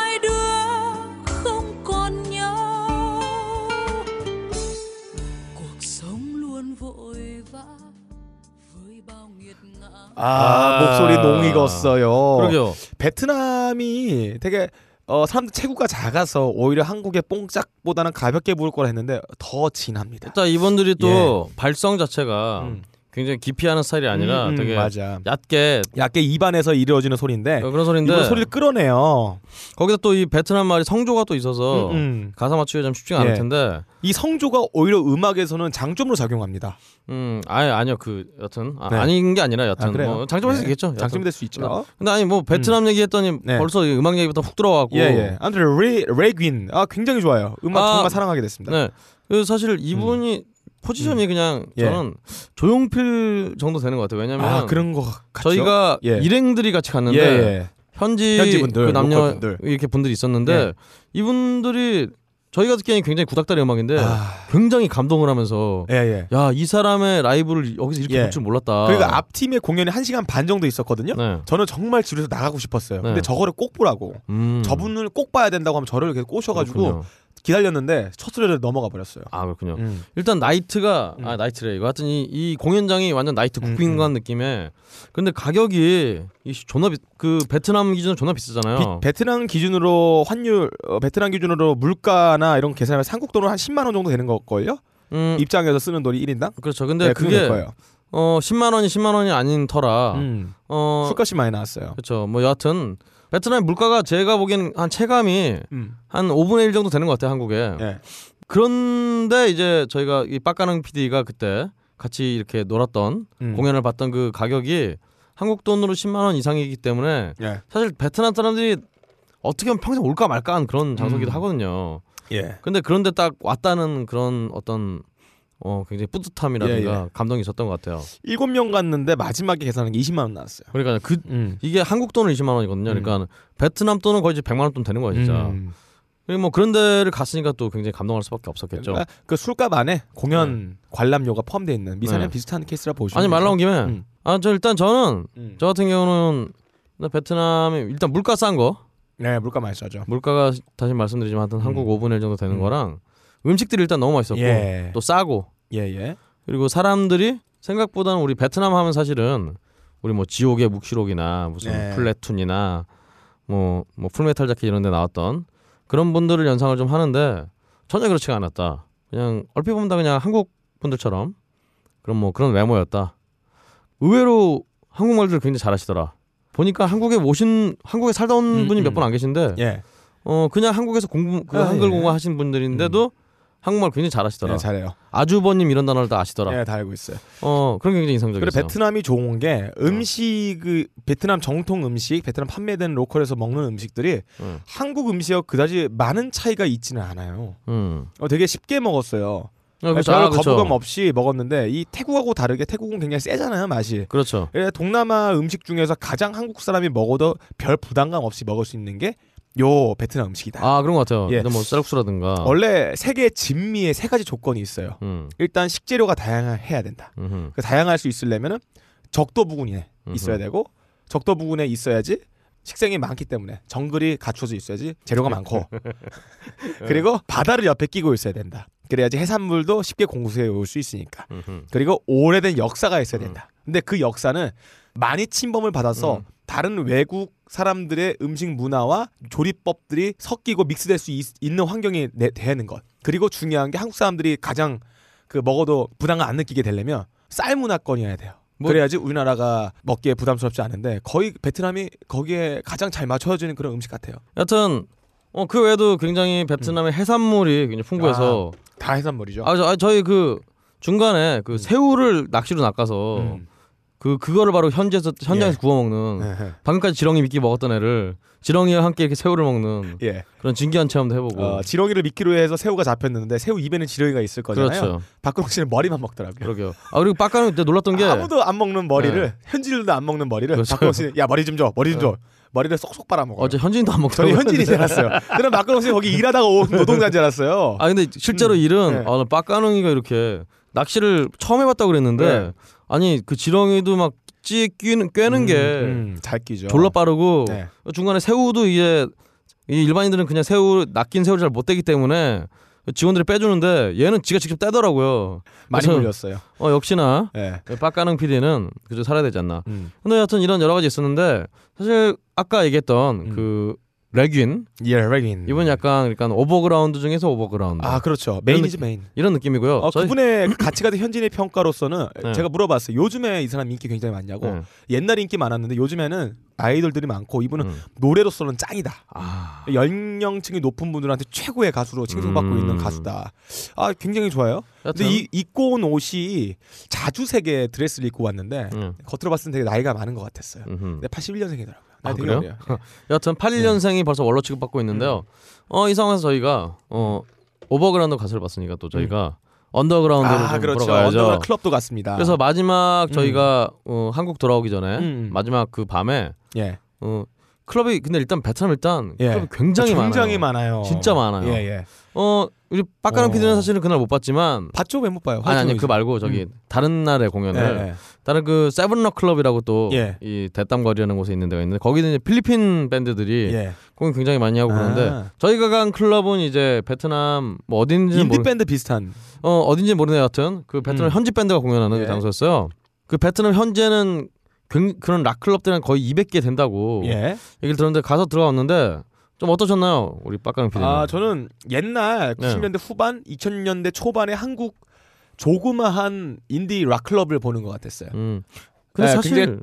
아, 목소리 농 익었어요. 그러게요. 베트남이 되게 어, 사람들 체구가 작아서 오히려 한국의 뽕짝보다는 가볍게 부를 거라 했는데 더 진합니다. 일단 이분들이 또 발성 자체가 음. 굉장히 깊이 하는 스타일이 아니라 음, 음, 되게 맞아. 얕게 얇게 입안에서 이루어지는 소리인데 그런 소리인데 소리를 끌어내요. 거기다 또이 베트남 말이 성조가 또 있어서 음, 음. 가사 맞추기가 좀 쉽지가 않을 예. 텐데 이 성조가 오히려 음악에서는 장점으로 작용합니다. 음 아니 아니요 그 여튼 아, 네. 아닌 게 아니라 여튼 아? 뭐 장점일 수 네. 있겠죠. 장점이 될 수 있죠. 근데 아니 뭐 베트남 얘기했더니 네. 벌써 이 음악 얘기부터 훅 들어가고 예, 예. 아무튼 레 레귄 아 굉장히 좋아요. 음악 아, 정말 사랑하게 됐습니다. 네. 그래서 사실 이분이 포지션이 그냥 예. 저는 조용필 정도 되는 것 같아요. 왜냐면 아 그런 거 같죠. 저희가 예. 일행들이 같이 갔는데 예, 예. 현지, 현지 분들, 그 남녀 로컬분들. 이렇게 분들이 있었는데 예. 이분들이 저희가 듣기에는 굉장히 구닥다리 음악인데 아, 굉장히 감동을 하면서 예, 예. 야이 사람의 라이브를 여기서 이렇게 예. 볼줄 몰랐다. 그리고 앞팀의 공연이 1 시간 반 정도 있었거든요. 네. 저는 정말 집에서 나가고 싶었어요. 근데 네. 저거를 꼭 보라고. 음. 저분을 꼭 봐야 된다고 하면 저를 계속 꼬셔가지고 그렇군요. 기다렸는데 첫 소리에 넘어가 버렸어요. 아 그렇군요. 음. 일단 나이트가 음. 아 나이트래 이거 하여튼 이, 이 공연장이 완전 나이트 음, 국빈관 느낌에 근데 가격이 이 씨, 존나 비, 그 베트남 기준으로 존나 비싸잖아요. 비- 베트남 기준으로 환율, 어, 베트남 기준으로 물가나 이런 거 계산하면 한국 돈으로 한 10만 원 정도 되는 걸걸요? 음, 입장에서 쓰는 돈이 1인당? 그렇죠. 근데 네, 그게 거예요. 어 10만 원이 10만 원이 아닌 터라 음. 어 술값이 많이 나왔어요. 그렇죠. 뭐 여하튼 베트남 물가가 제가 보기엔 한 체감이 음. 한 5분의 1 정도 되는 것 같아요 한국에. 예. 그런데 이제 저희가 이 빡가능 PD가 그때 같이 이렇게 놀았던 음. 공연을 봤던 그 가격이 한국 돈으로 10만 원 이상이기 때문에 예. 사실 베트남 사람들이 어떻게 하면 평생 올까 말까 한 그런 장소기도 음. 하거든요. 예. 근데 그런데 딱 왔다는 그런 어떤 어 굉장히 뿌듯함이라든가 예, 예. 감동이 있었던 것 같아요. 7명 갔는데 마지막에 계산한 게 20만 원 나왔어요. 그러니까 그 음. 이게 한국 돈은 20만 원이거든요. 음. 그러니까 베트남 돈은 거의 이제 100만 원 돈 되는 거예요, 진짜. 음. 뭐 그런 데를 갔으니까 또 굉장히 감동할 수밖에 없었겠죠. 그러니까 그 술값 안에 공연 관람료가 포함되어 있는 미사는 네. 비슷한 케이스라 보시면 아니 말 나온 김에 음. 아저 일단 저는 음. 저 같은 경우는 베트남이 일단 물가 싼 거 네, 물가 많이 싸죠. 물가가 다시 말씀드리지만 하여튼 음. 한국 5분의 1 정도 되는 음. 거랑 음식들이 일단 너무 맛있었고 예. 또 싸고 예, 예. 그리고 사람들이 생각보다는 우리 베트남 하면 사실은 우리 뭐 지옥의 묵시록이나 무슨 네. 플래툰이나 뭐 뭐 풀메탈 자켓 이런 데 나왔던 그런 분들을 연상을 좀 하는데 전혀 그렇지가 않았다. 그냥 얼핏 보면 다 그냥 한국 분들처럼 그런 뭐 그런 외모였다. 의외로 한국말들 굉장히 잘하시더라. 보니까 한국에 오신 한국에 살다 온 음, 분이 몇 음. 분안 계신데 예. 어 그냥 한국에서 공부 그 아, 한글 예. 공부하신 분들인데도 한국말 굉장히 잘하시더라. 네, 잘해요. 아주버님 이런 단어를 다 아시더라. 예, 다 알고 있어요. 어 그런 게 굉장히 그리고 인상적이었어요. 베트남이 좋은 게 음식 그 베트남 정통 음식, 베트남 판매된 로컬에서 먹는 음식들이 음. 한국 음식하고 그다지 많은 차이가 있지는 않아요. 음. 어, 되게 쉽게 먹었어요. 어, 그렇죠. 별 아, 그렇죠. 거부감 없이 먹었는데 이 태국하고 다르게 태국은 굉장히 세잖아요 맛이. 그렇죠. 예, 동남아 음식 중에서 가장 한국 사람이 먹어도 별 부담감 없이 먹을 수 있는 게 요 베트남 음식이다. 아 그런 것 같아요. 예. 뭐 쌀국수라든가. 원래 세계 진미에 세 가지 조건이 있어요. 음. 일단 식재료가 다양해야 된다. 음흠. 그 다양할 수 있으려면은 적도 부근에. 있어야 되고 적도 부근에 있어야지 식생이 많기 때문에 정글이 갖춰져 있어야지 재료가 많고 그리고 바다를 옆에 끼고 있어야 된다. 그래야지 해산물도 쉽게 공수해 올 수 있으니까. 음흠. 그리고 오래된 역사가 있어야 된다. 근데 그 역사는 많이 침범을 받아서 음. 다른 외국 사람들의 음식 문화와 조리법들이 섞이고 믹스될 수 있, 는 환경이 내, 되는 것. 그리고 중요한 게 한국 사람들이 가장 그 먹어도 부담을 안 느끼게 되려면 쌀 문화권이어야 돼요. 뭐- 그래야지 우리나라가 먹기에 부담스럽지 않은데 거의 베트남이 거기에 가장 잘 맞춰지는 그런 음식 같아요. 여튼 어, 그 외에도 굉장히 베트남의 해산물이 굉장히 풍부해서 다 해산물이죠. 아, 저, 아, 저희 그 중간에 그 음. 새우를 낚시로 낚아서 음. 그 그거를 바로 현지에서 현장에서 예. 구워 먹는 네. 방금까지 지렁이 미끼 먹었던 애를 지렁이와 함께 이렇게 새우를 먹는 예. 그런 진기한 체험도 해보고 어, 지렁이를 미끼로 해서 새우가 잡혔는데 새우 입에는 지렁이가 있을 거잖아요. 그렇죠. 박근홍 씨는 머리만 먹더라고요. 그러게요. 아 그리고 빡가는 그때 놀랐던 게 아무도 안 먹는 머리를 네. 현지인들도 안 먹는 머리를 그렇죠. 박근홍 씨는 야 머리 좀 줘, 머리 좀 줘. 머리를 쏙쏙 빨아 먹어요. 어제 현지인도 안 먹더라고요. 저는 줄 알았어요. 저는 박근홍 씨 거기 일하다가 온 노동자인 줄 알았어요. 아 근데 실제로 일은 네. 아, 빡가능이가 이렇게 낚시를 처음 해봤다고 그랬는데 네. 아니 그 지렁이도 막 찌 끼는 꿰는 게 음, 잘 끼죠. 졸라 빠르고 네. 중간에 새우도 이게 이 일반인들은 그냥 새우 낚인 새우를 잘 못 떼기 때문에 직원들이 빼주는데 얘는 지가 직접 떼더라고요. 많이 물렸어요. 어 역시나 네. 빡가능 PD는 그저 살아야 되지 않나. 음. 근데 여하튼 이런 여러 가지 있었는데 사실 아까 얘기했던 음. 그 레귄 예, 레긴. 이분 약간 그러니까 overground 중에서 overground 아 그렇죠. 메인이죠 메인. 이런 느낌이고요. 어, 저희- 그분의 가치가 된 현지인의 평가로서는 네. 제가 물어봤어요. 요즘에 이 사람 인기 굉장히 많냐고. 네. 옛날 인기 많았는데 요즘에는 아이돌들이 많고 이분은 음. 노래로서는 짱이다. 아, 연령층이 높은 분들한테 최고의 가수로 칭송받고 음. 있는 가수다. 아 굉장히 좋아요. 근데 여튼, 이 입고 온 옷이 자주색의 드레스를 입고 왔는데 음, 겉으로 봤을 때 되게 나이가 많은 것 같았어요. 음흠. 근데 81년생이더라고요. 아, 그래요? 여하튼 81년생이 벌써 원로 취급받고 있는데요. 어, 이 상황에서 저희가 어, overground 가수를 봤으니까 또 저희가 언더그라운드를 아 좀 그렇죠. 가야죠. 언더그라운드 클럽도 갔습니다. 그래서 마지막 음. 저희가 어, 한국 돌아오기 전에 음. 마지막 그 밤에 예, 어, 클럽이 근데 일단 베트남 일단 예. 클럽이 굉장히, 굉장히 많아요. 많아요. 진짜 많아요. 예, 예. 어, 우리 빡가는 어. 피디는 사실은 그날 못 봤지만 봤죠? 왜 못 봐요? 아니 아니 그 말고 저기 다른 날의 예, 공연을 예. 다른 그 세븐럭 클럽이라고 또이 예. 대담거리라는 곳에 있는 데가 있는데 거기는 이제 필리핀 밴드들이 예. 공연 굉장히 많이 하고 그러는데 아. 저희가 간 클럽은 이제 베트남 뭐 어딘지 인디 모르 밴드 비슷한. 어 어딘지 모르는 여하튼 그 베트남 음. 현지 밴드가 공연하는 예. 그 장소였어요. 그 베트남 현재는 굉- 그런 락 클럽들은 거의 200개 된다고 예. 얘기를 들었는데 가서 들어갔는데 좀 어떠셨나요, 우리 빡가는 피디님? 아 저는 옛날 네. 90년대 후반, 2000년대 초반에 한국 조그마한 인디 락 클럽을 보는 것 같았어요. 음. 근데 네, 사실 굉장히-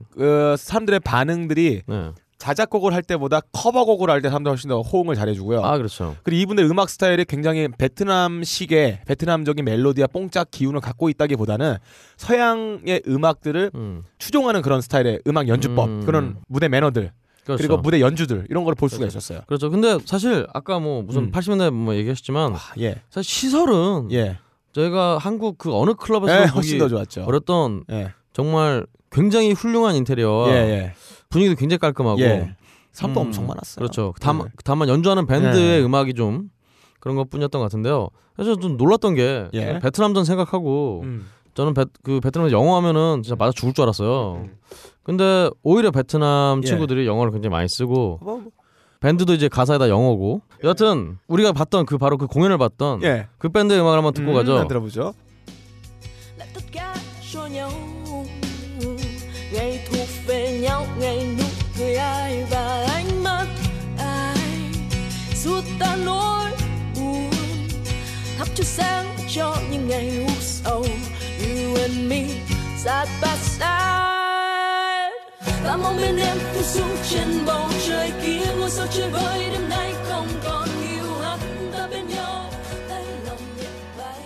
어, 사람들의 반응들이 네. 자작곡을 할 때보다 커버곡을 할 때 사람들 훨씬 더 호응을 잘해주고요. 아 그렇죠. 그리고 이분들 음악 스타일이 굉장히 베트남식의 베트남적인 멜로디와 뽕짝 기운을 갖고 있다기보다는 서양의 음악들을 음. 추종하는 그런 스타일의 음악 연주법, 음. 그런 무대 매너들, 그렇죠. 그리고 무대 연주들 이런 걸 볼 수가 그렇죠. 있었어요. 그렇죠. 근데 사실 아까 뭐 무슨 음. 80년대 뭐 얘기하셨지만 아, 예, 사실 시설은 예, 저희가 한국 그 어느 클럽에서 예, 훨씬 더 좋았죠. 어렸던 예, 정말 굉장히 훌륭한 인테리어와 예, 예, 분위기도 굉장히 깔끔하고 예. 사람도 음, 엄청 많았어요. 그렇죠. 다만, 네. 다만 연주하는 밴드의 네. 음악이 좀 그런 것뿐이었던 것 같은데요. 그래서 좀 놀랐던 게 예. 베트남전 생각하고 음. 저는 베, 그 베트남에서 영어 하면은 진짜 맞아 죽을 줄 알았어요. 음. 근데 오히려 베트남 예. 친구들이 영어를 굉장히 많이 쓰고 뭐, 뭐, 밴드도 이제 가사에다 영어고 여하튼 우리가 봤던 그 바로 그 공연을 봤던 예, 그 밴드의 음악을 한번 듣고 음, 가죠. 한번 들어보죠. là tất cả cho nhau ngày thuộc về nhau ngày nụ cười ai và ánh mắt ai giúp ta nỗi buồn thắp chút sáng cho những ngày u sầu you and me side by side ta mong bên em thu xuống trên bầu trời kia ngôi sao chơi vơi đêm nay không còn yêu hát ta bên nhau tay lòng nhẹ bay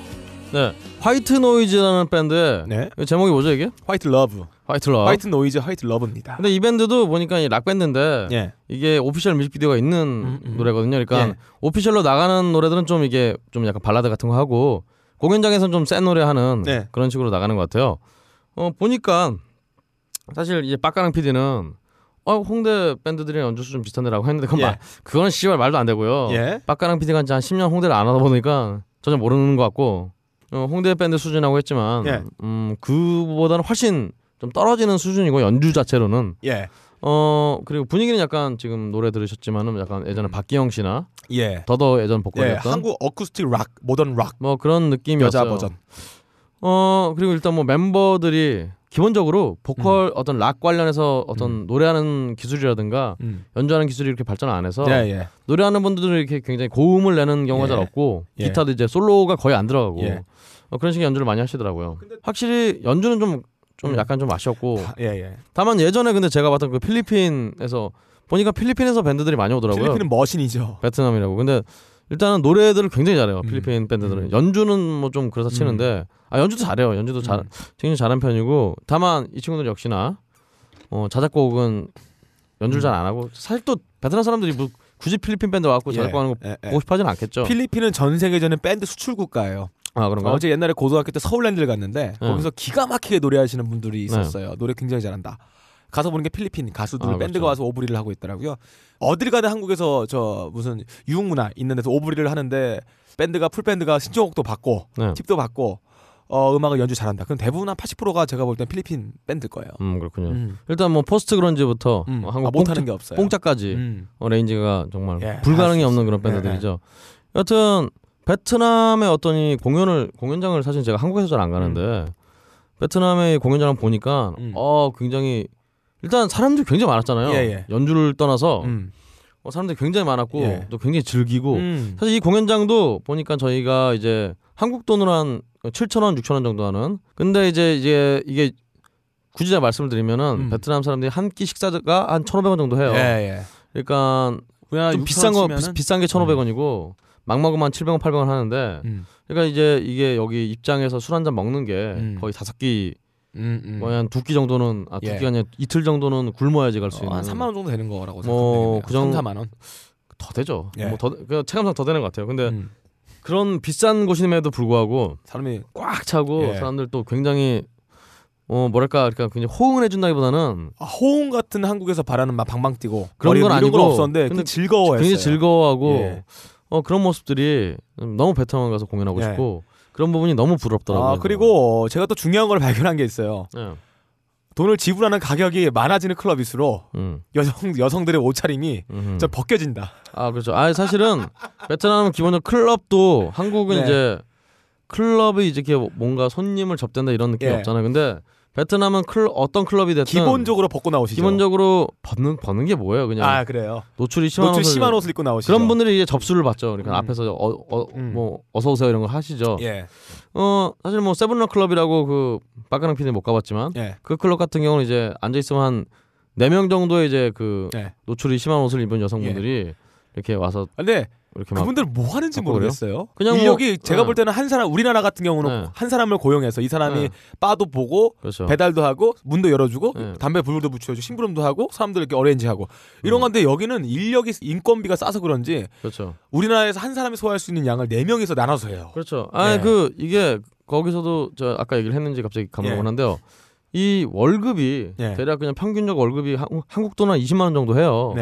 네, 화이트 노이즈라는 밴드의 네, 그 제목이 뭐죠 이게? 화이트 러브, 화이트 러. 화이트 노이즈, 화이트 러브입니다. 근데 이 밴드도 보니까 이 락 밴드인데 예, 이게 official 뮤직비디오가 있는 음, 음. 노래거든요. 그러니까 예. official로 나가는 노래들은 좀 이게 좀 약간 발라드 같은 거 하고 공연장에서는 좀 센 노래 하는 네. 그런 식으로 나가는 것 같아요. 어 보니까 사실 이제 빡가랑 PD는 어 홍대 밴드들이랑 연주 수준 비슷한데라고 했는데 그건 예. 말, 그건 씨발 말도 안 되고요. 예, 빡가랑 PD가 한 10년 홍대를 안 하다 보니까 전혀 모르는 것 같고 어, 홍대 밴드 수준이라고 했지만 예. 음 그보다는 훨씬 좀 떨어지는 수준이고 연주 자체로는 예, 어 그리고 분위기는 약간 지금 노래 들으셨지만은 약간 예전에 음. 박기영 씨나 예, 더더 예전 예, 보컬이었던 한국 어쿠스틱 락, 모던 락 뭐 그런 느낌이었어요. 여자 버전. 어 그리고 일단 뭐 멤버들이 기본적으로 보컬 어떤 락 관련해서 어떤 음. 노래하는 기술이라든가 음. 연주하는 기술이 이렇게 발전 안 해서 예, 예, 노래하는 분들은 이렇게 굉장히 고음을 내는 경우가 잘 예. 없고 예. 기타도 이제 솔로가 거의 안 들어가고 예. 어, 그런 식의 연주를 많이 하시더라고요. 확실히 연주는 좀좀 음. 약간 좀 아쉬웠고 예, 예. 다만 예전에 근데 제가 봤던 그 필리핀에서 보니까 필리핀에서 밴드들이 많이 오더라고요. 필리핀은 머신이죠. 베트남이라고. 근데 일단은 노래들을 굉장히 잘해요. 음. 필리핀 밴드들은 음. 연주는 뭐 좀 그렇다 치는데 아 연주도 잘해요. 연주도 잘 음. 굉장히 잘하는 편이고 다만 이 친구들 역시나 어 자작곡은 연주를 음. 잘안 하고 사실 또 베트남 사람들이 뭐 굳이 필리핀 밴드 와갖고 자작곡하는 거 예, 예. 보고 싶어하진 않겠죠. 필리핀은 전 세계적인 밴드 수출 국가예요. 아 그런가? 어제 옛날에 고등학교 때 서울랜드를 갔는데 네. 거기서 기가 막히게 노래하시는 분들이 있었어요. 노래 굉장히 잘한다. 가서 보는 게 필리핀 가수들 아, 밴드가 그렇죠. 와서 오브리를 하고 있더라고요. 어딜 가든 한국에서 저 무슨 유흥문화 있는 데서 오브리를 하는데 밴드가 full 밴드가 신청곡도 받고 네. 팁도 받고 어 음악을 연주 잘한다. 그럼 대부분 한 80%가 제가 볼 땐 필리핀 밴드일 거예요. 음 그렇군요. 음. 일단 뭐 post grunge부터 음. 어, 한국 아, 못하는 게 없어요. 뽕짝까지 음. 어, range가 정말 예, 불가능이 없는. 그런 밴드들이죠. 여하튼 베트남의 어떤 이 공연을 공연장을 사실 제가 한국에서 잘 안 가는데 베트남의 공연장을 보니까 음. 어 굉장히 일단 사람들이 굉장히 많았잖아요. 예, 예. 연주를 떠나서 음. 어, 사람들이 굉장히 많았고 예. 또 굉장히 즐기고 음. 사실 이 공연장도 보니까 저희가 이제 한국 돈으로 한 7천 원, 6천 원 정도 하는. 근데 이제 이제 이게 굳이 제가 말씀을 드리면은 음. 베트남 사람들이 한 끼 식사가 한 1,500원 정도 해요. 예, 예. 그러니까 그냥 좀 6,000원 비싼 거 치면은- 비, 비싼 게 1,500원이고 막 먹으면 700원, 800원 하는데 음. 그러니까 이제 이게 여기 입장에서 술 한 잔 먹는 게 음. 거의 다섯 끼, 음, 음. 거의 한두 끼 정도는 아, 두 예. 끼가 아니라 이틀 정도는 굶어야지 갈수 어, 있는 한 3만 원 정도 되는 거라고 뭐, 생각되네요. 그 정도- 3, 4만 원. 더 되죠. 예. 뭐더 그 체감상 더 되는 것 같아요. 근데 음. 그런 비싼 곳임에도 불구하고 사람이 꽉 차고 예. 사람들 또 굉장히 어 뭐랄까 그러니까 굉장히 호응을 해준다기보다는 아, 호응 같은 한국에서 바라는 막 방방 뛰고 그런 건 이런 건 아니고 없었는데 근데 근데 즐거워했어요. 굉장히 즐거워하고 예. 어 그런 모습들이 너무 베트남 가서 공연하고 예. 싶고 그런 부분이 너무 부럽더라고요. 아 그리고 제가 또 중요한 걸 발견한 게 있어요. 예. 돈을 지불하는 가격이 많아지는 클럽일수록 음. 여성 여성들의 옷차림이. 저 벗겨진다. 아 그렇죠. 아 사실은 베트남은 기본적으로 클럽도 한국은 네. 이제 클럽이 이제 이렇게 뭔가 손님을 접댄다 이런 느낌이 예. 없잖아요. 근데 베트남은 클 어떤 클럽이 됐든 기본적으로 벗고 나오시죠. 기본적으로 벗는 벗는 게 뭐예요? 그냥 아 그래요. 노출이 심한 노출 옷을 심한 옷을 입고 나오시죠. 그런 분들이 이제 접수를 받죠. 그러니까 음. 앞에서 어, 어, 음. 뭐 어서 오세요 이런 거 하시죠. 예. 어 사실 뭐 세븐런 클럽이라고 그 박가능 PD는 못 가봤지만 예. 그 클럽 같은 경우는 이제 앉아 있으면 한 네 명 정도의 이제 그 예. 노출이 심한 옷을 입은 여성분들이 이렇게 와서 근데 이렇게 막 그분들 뭐 하는지? 모르겠어요. 그냥 뭐- 인력이 제가 네. 볼 때는 한 사람 우리나라 같은 경우는 네. 한 사람을 고용해서 이 사람이 네. 바도 보고 그렇죠. 배달도 하고 문도 열어주고 네. 담배 불도 붙여주고 심부름도 하고 사람들 이렇게 어레인지하고 이런 음. 건데 여기는 인력이 인건비가 싸서 그런지 그렇죠. 우리나라에서 한 사람이 소화할 수 있는 양을 네 명이서 나눠서 해요. 그렇죠. 아 예. 그 이게 거기서도 저 아까 얘기를 했는지 갑자기 예. 감을 하는데요. 이 월급이 예. 대략 그냥 평균적 월급이 한, 한국 돈 한 20만 원 정도 해요.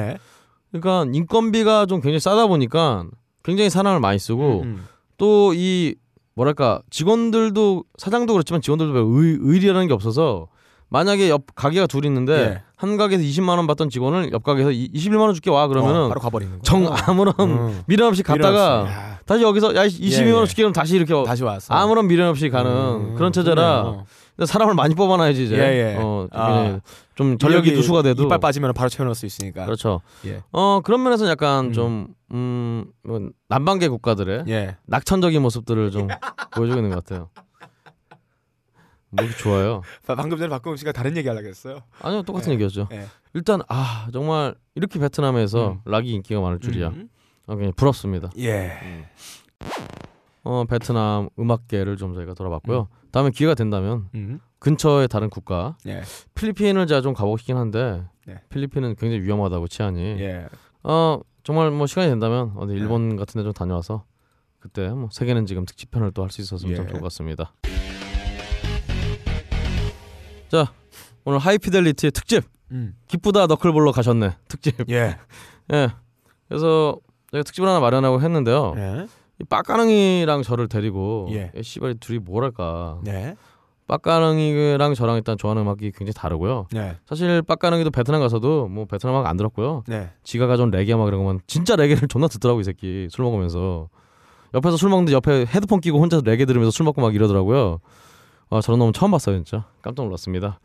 네. 그러니까 인건비가 좀 굉장히 싸다 보니까 굉장히 사람을 많이 쓰고 음. 또이 뭐랄까 직원들도 사장도 그렇지만 직원들도 별 의, 의리라는 게 없어서 만약에 옆 가게가 둘 있는데 예. 한 가게에서 20만 원 받던 직원을 옆 가게에서 이- 21만 원 줄게 와 어, 그러면은 바로 가버리는 거. 정 아무런 음. 미련 없이 갔다가 야, 다시 여기서 야 22만 예, 원 예. 줄게 그럼 다시 이렇게 다시 왔어. 아무런 미련 없이 가는 음, 그런 체제라 사람을 많이 뽑아놔야지 이제 예, 예. 어, 아. 좀 전력이 누수가 돼도 이빨 빠지면 바로 채워넣을 수 있으니까. 그렇죠. 예. 어 그런 면에서 약간 음. 좀 음, 뭐 남방계 국가들의 예. 낙천적인 모습들을 좀 보여주고 있는 것 같아요. 뭐 이렇게 좋아요? 바- 방금 전에 박근홍 씨가 다른 얘기 하려고 했어요. 아니요 똑같은 예. 얘기였죠. 예. 일단 아 정말 이렇게 베트남에서 음. 락이 인기가 많을 줄이야. 음. 어, 그냥 부럽습니다. 예. 어 베트남 음악계를 좀 저희가 돌아봤고요. 다음에 기회가 된다면 음. 근처의 다른 국가 예. 필리핀을 제가 좀 가보고 싶긴 한데 네. 필리핀은 굉장히 위험하다고 치안이. 예. 어 정말 뭐 시간이 된다면 어디 일본 같은 데 좀 다녀와서 그때 뭐 세계는 지금 특집편을 또 할 수 있었으면 참 예. 좋을 것 같습니다. 자 오늘 하이피델리티 특집 음. 기쁘다 너클볼러 가셨네 특집. 예. 예. 그래서 제가 특집을 하나 마련하고 했는데요. 예. 이 빡가능이랑 저를 데리고 예. 이 씨발 둘이 뭐랄까. 네. 빡가능이랑 저랑 일단 좋아하는 음악이 굉장히 다르고요. 네. 사실 빡가능이도 베트남 가서도 뭐 베트남 음악 안 들었고요. 네. 지가 가져온 레게 음악 이런 거만 진짜 레게를 존나 듣더라고 이 새끼 술 먹으면서 옆에서 술 먹는데 옆에 헤드폰 끼고 혼자 레게 들으면서 술 먹고 막 이러더라고요. 아 저런 놈은 처음 봤어요 진짜 깜짝 놀랐습니다.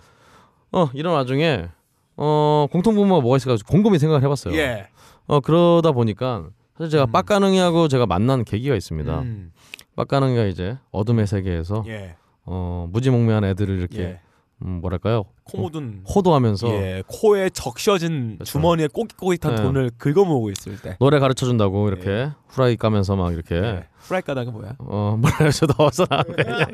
어 이런 와중에 어 공통 분모가 뭐가 있을까 곰곰이 생각을 해봤어요. 예. 어 그러다 보니까 사실 제가 음. 빡가능이하고 제가 만난 계기가 있습니다. 음. 빡가능이가 이제 어둠의 세계에서 예. 어 무지몽매한 애들을 이렇게 예. 음, 뭐랄까요 코 묻은 호도하면서 예, 코에 적셔진 그렇죠. 주머니에 꼬깃꼬깃한 네. 돈을 긁어모으고 있을 때. 노래 가르쳐 준다고 이렇게 후라이 까면서 막 이렇게 예. 프라이 까다가 뭐야? 어 뭐라 저 넣어서 나오네.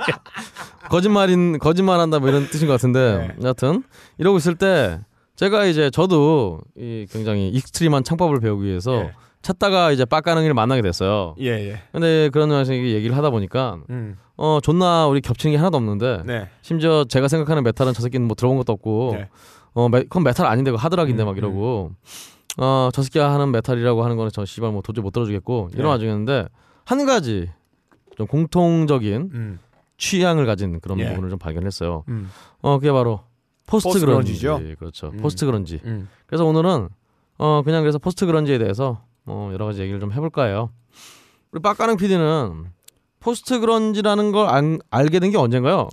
거짓말인 거짓말한다 뭐 이런 뜻인 것 같은데 여하튼 이러고 있을 때 제가 이제 저도 이 굉장히 extreme한 창법을 배우기 위해서 예. 찾다가 이제 빡가능이를 만나게 됐어요. 예, 예. 근데 그런 이게 얘기를 하다 보니까 음. 어 존나 우리 겹치는 게 하나도 없는데 네. 심지어 제가 생각하는 메탈은 저 새끼는 뭐 들어본 것도 없고 네. 어 메, 그건 메탈 아닌데 그거 하드락인데 음, 막 이러고 어 저 새끼가 하는 메탈이라고 하는 거는 저 씨발 뭐 도저히 못 들어주겠고 이런 네. 와중이었는데 한 가지 좀 공통적인 음. 취향을 가진 그런 예. 부분을 좀 발견했어요. 음. 어 그게 바로 post, post grunge grunge죠? 그렇죠. 음. post grunge. 음. 그래서 오늘은 어 그냥 그래서 post grunge에 대해서 어 여러 가지 얘기를 좀 해볼까 해요. 우리 빡가능 PD는 post grunge라는 걸 안- 알게 된 게 언젠가요?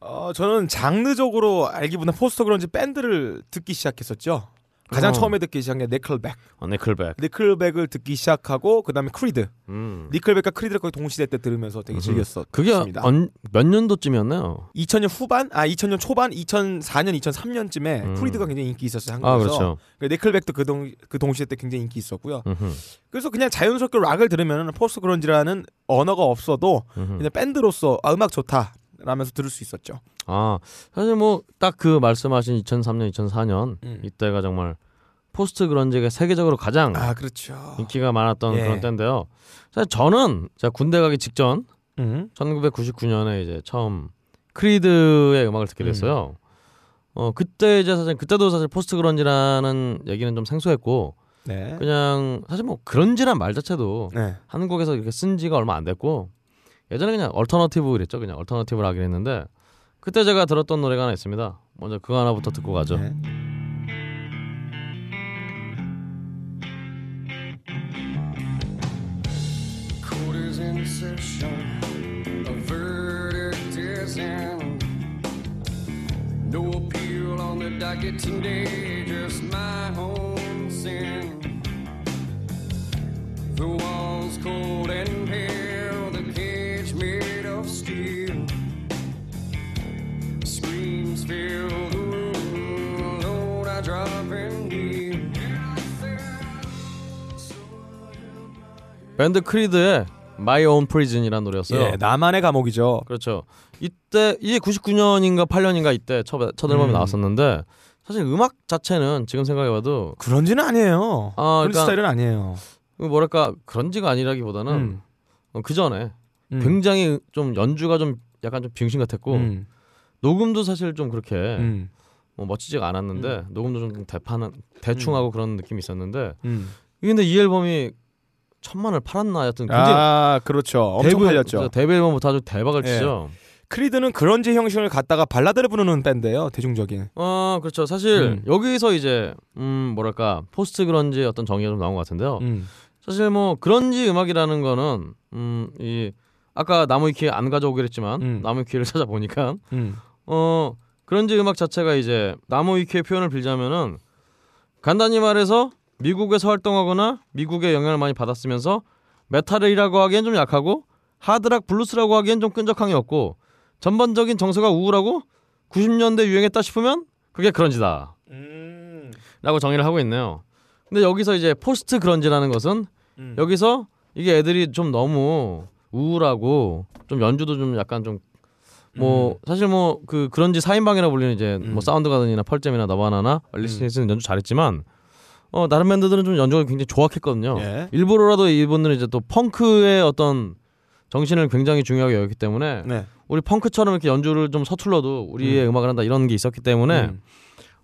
어, 저는 장르적으로 알기보다 post grunge 밴드를 듣기 시작했었죠. 가장 어. 처음에 듣기 시작한 게 니클백. 어, 니클백. 니클백을 듣기 시작하고 그다음에 크리드. 음. 니클백과 크리드를 거의 동시대 때 들으면서 되게. 즐겼었습니다. 그게 언, 몇 년도쯤이었나요? 2000년 후반, 아 2000년 초반, 2004년, 2003년쯤에 음. 크리드가 굉장히 인기 있었어요 아 한국에서. 그렇죠. 니클백도 그, 동, 그 동시대 때 굉장히 인기 있었고요. 음흠, 그래서 그냥 자연스럽게 락을 들으면 post grunge라는 언어가 없어도 음흠. 그냥 밴드로서 아 음악 좋다. 라면서 들을 수 있었죠. 아 사실 뭐 딱 그 말씀하신 2003년, 2004년 음. 이때가 정말 post grunge가 세계적으로 가장 아 그렇죠. 인기가 많았던 예. 그런 때인데요. 사실 저는 제가 군대 가기 직전 음. 1999년에 이제 처음 크리드의 음악을 듣게 됐어요. 어 그때 이제 사실 그때도 사실 post grunge라는 얘기는 좀 생소했고 네. 그냥 사실 뭐 grunge란 말 자체도 네. 한국에서 이렇게 쓴 지가 얼마 안 됐고 예전에 그냥 alternative 그랬죠. 그냥 alternative를 하긴 했는데 그때 제가 들었던 노래가 하나 있습니다. 먼저 그거 하나부터 듣고 가죠. 네. Court is in session, a verdict is in. No appeal on the docket today, just my own sin. The walls cold and pale, Screams fill the room, Lord, I drop and kneel. 밴드 크리드의 My Own Prison이라는 노래였어요. 예, 나만의 감옥이죠. 그렇죠. 이때 이게 99년인가 8년인가 이때 첫, 첫 앨범이 음. 나왔었는데 사실 음악 자체는 지금 생각해봐도 그런지는 아니에요. 아, 그러니까- 스타일은 아니에요. 뭐랄까 그런지가 아니라기보다는 음. 그 전에 음. 굉장히 좀 연주가 좀 약간 좀 빙신 같았고 음. 녹음도 사실 좀 그렇게 음. 뭐 멋지지가 않았는데 녹음도 좀 대파는 대충하고 그런 느낌이 있었는데 음. 근데 이 앨범이 천만을 팔았나 하여튼 굉장히 아 그렇죠. 엄청 데뷔- 팔렸죠. 데뷔 앨범부터 아주 대박을 예. 치죠. 크리드는 그런지 형식을 갖다가 발라드를 부르는 밴드예요. 대중적인. 어 그렇죠. 사실 음. 여기서 이제 음 뭐랄까 post grunge 어떤 정의가 좀 나온 것 같은데요. 음. 사실 뭐 그런지 음악이라는 거는 음이 아까 나무위키에 안 가져오기로 했지만 음. 나무위키를 찾아보니까 음. 어 그런지 음악 자체가 이제 나무 위키의 표현을 빌자면은 간단히 말해서 미국에서 활동하거나 미국의 영향을 많이 받았으면서 메탈이라고 하기엔 좀 약하고 하드락 블루스라고 하기엔 좀 끈적함이 없고 전반적인 정서가 우울하고 90년대 유행했다 싶으면 그게 grunge다 음. 라고 정의를 하고 있네요 근데 여기서 이제 post grunge라는 것은 음. 여기서 이게 애들이 좀 너무 우울하고 좀 연주도 좀 약간 좀 뭐 사실 뭐 그 그런지 4인방이라 불리는 이제 음. 뭐 사운드 가든이나 펄잼이나 너바나나 앨리스 인 체인스는 연주 잘했지만 어 다른 밴드들은 좀 연주가 굉장히 조악했거든요. 예. 일부러라도 이분들은 이제 또 펑크의 어떤 정신을 굉장히 중요하게 여겼기 때문에 네. 우리 펑크처럼 이렇게 연주를 좀 서툴러도 우리의 음악을 한다 이런 게 있었기 때문에 음.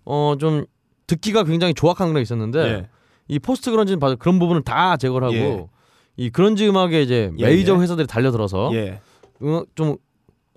어 좀 듣기가 굉장히 조악한 게 있었는데 예. 이 post grunge는 바로 그런 부분을 다 제거를 하고 예. 이 그런지 음악에 이제 예, 메이저 예. 회사들이 달려들어서 예. 음, 좀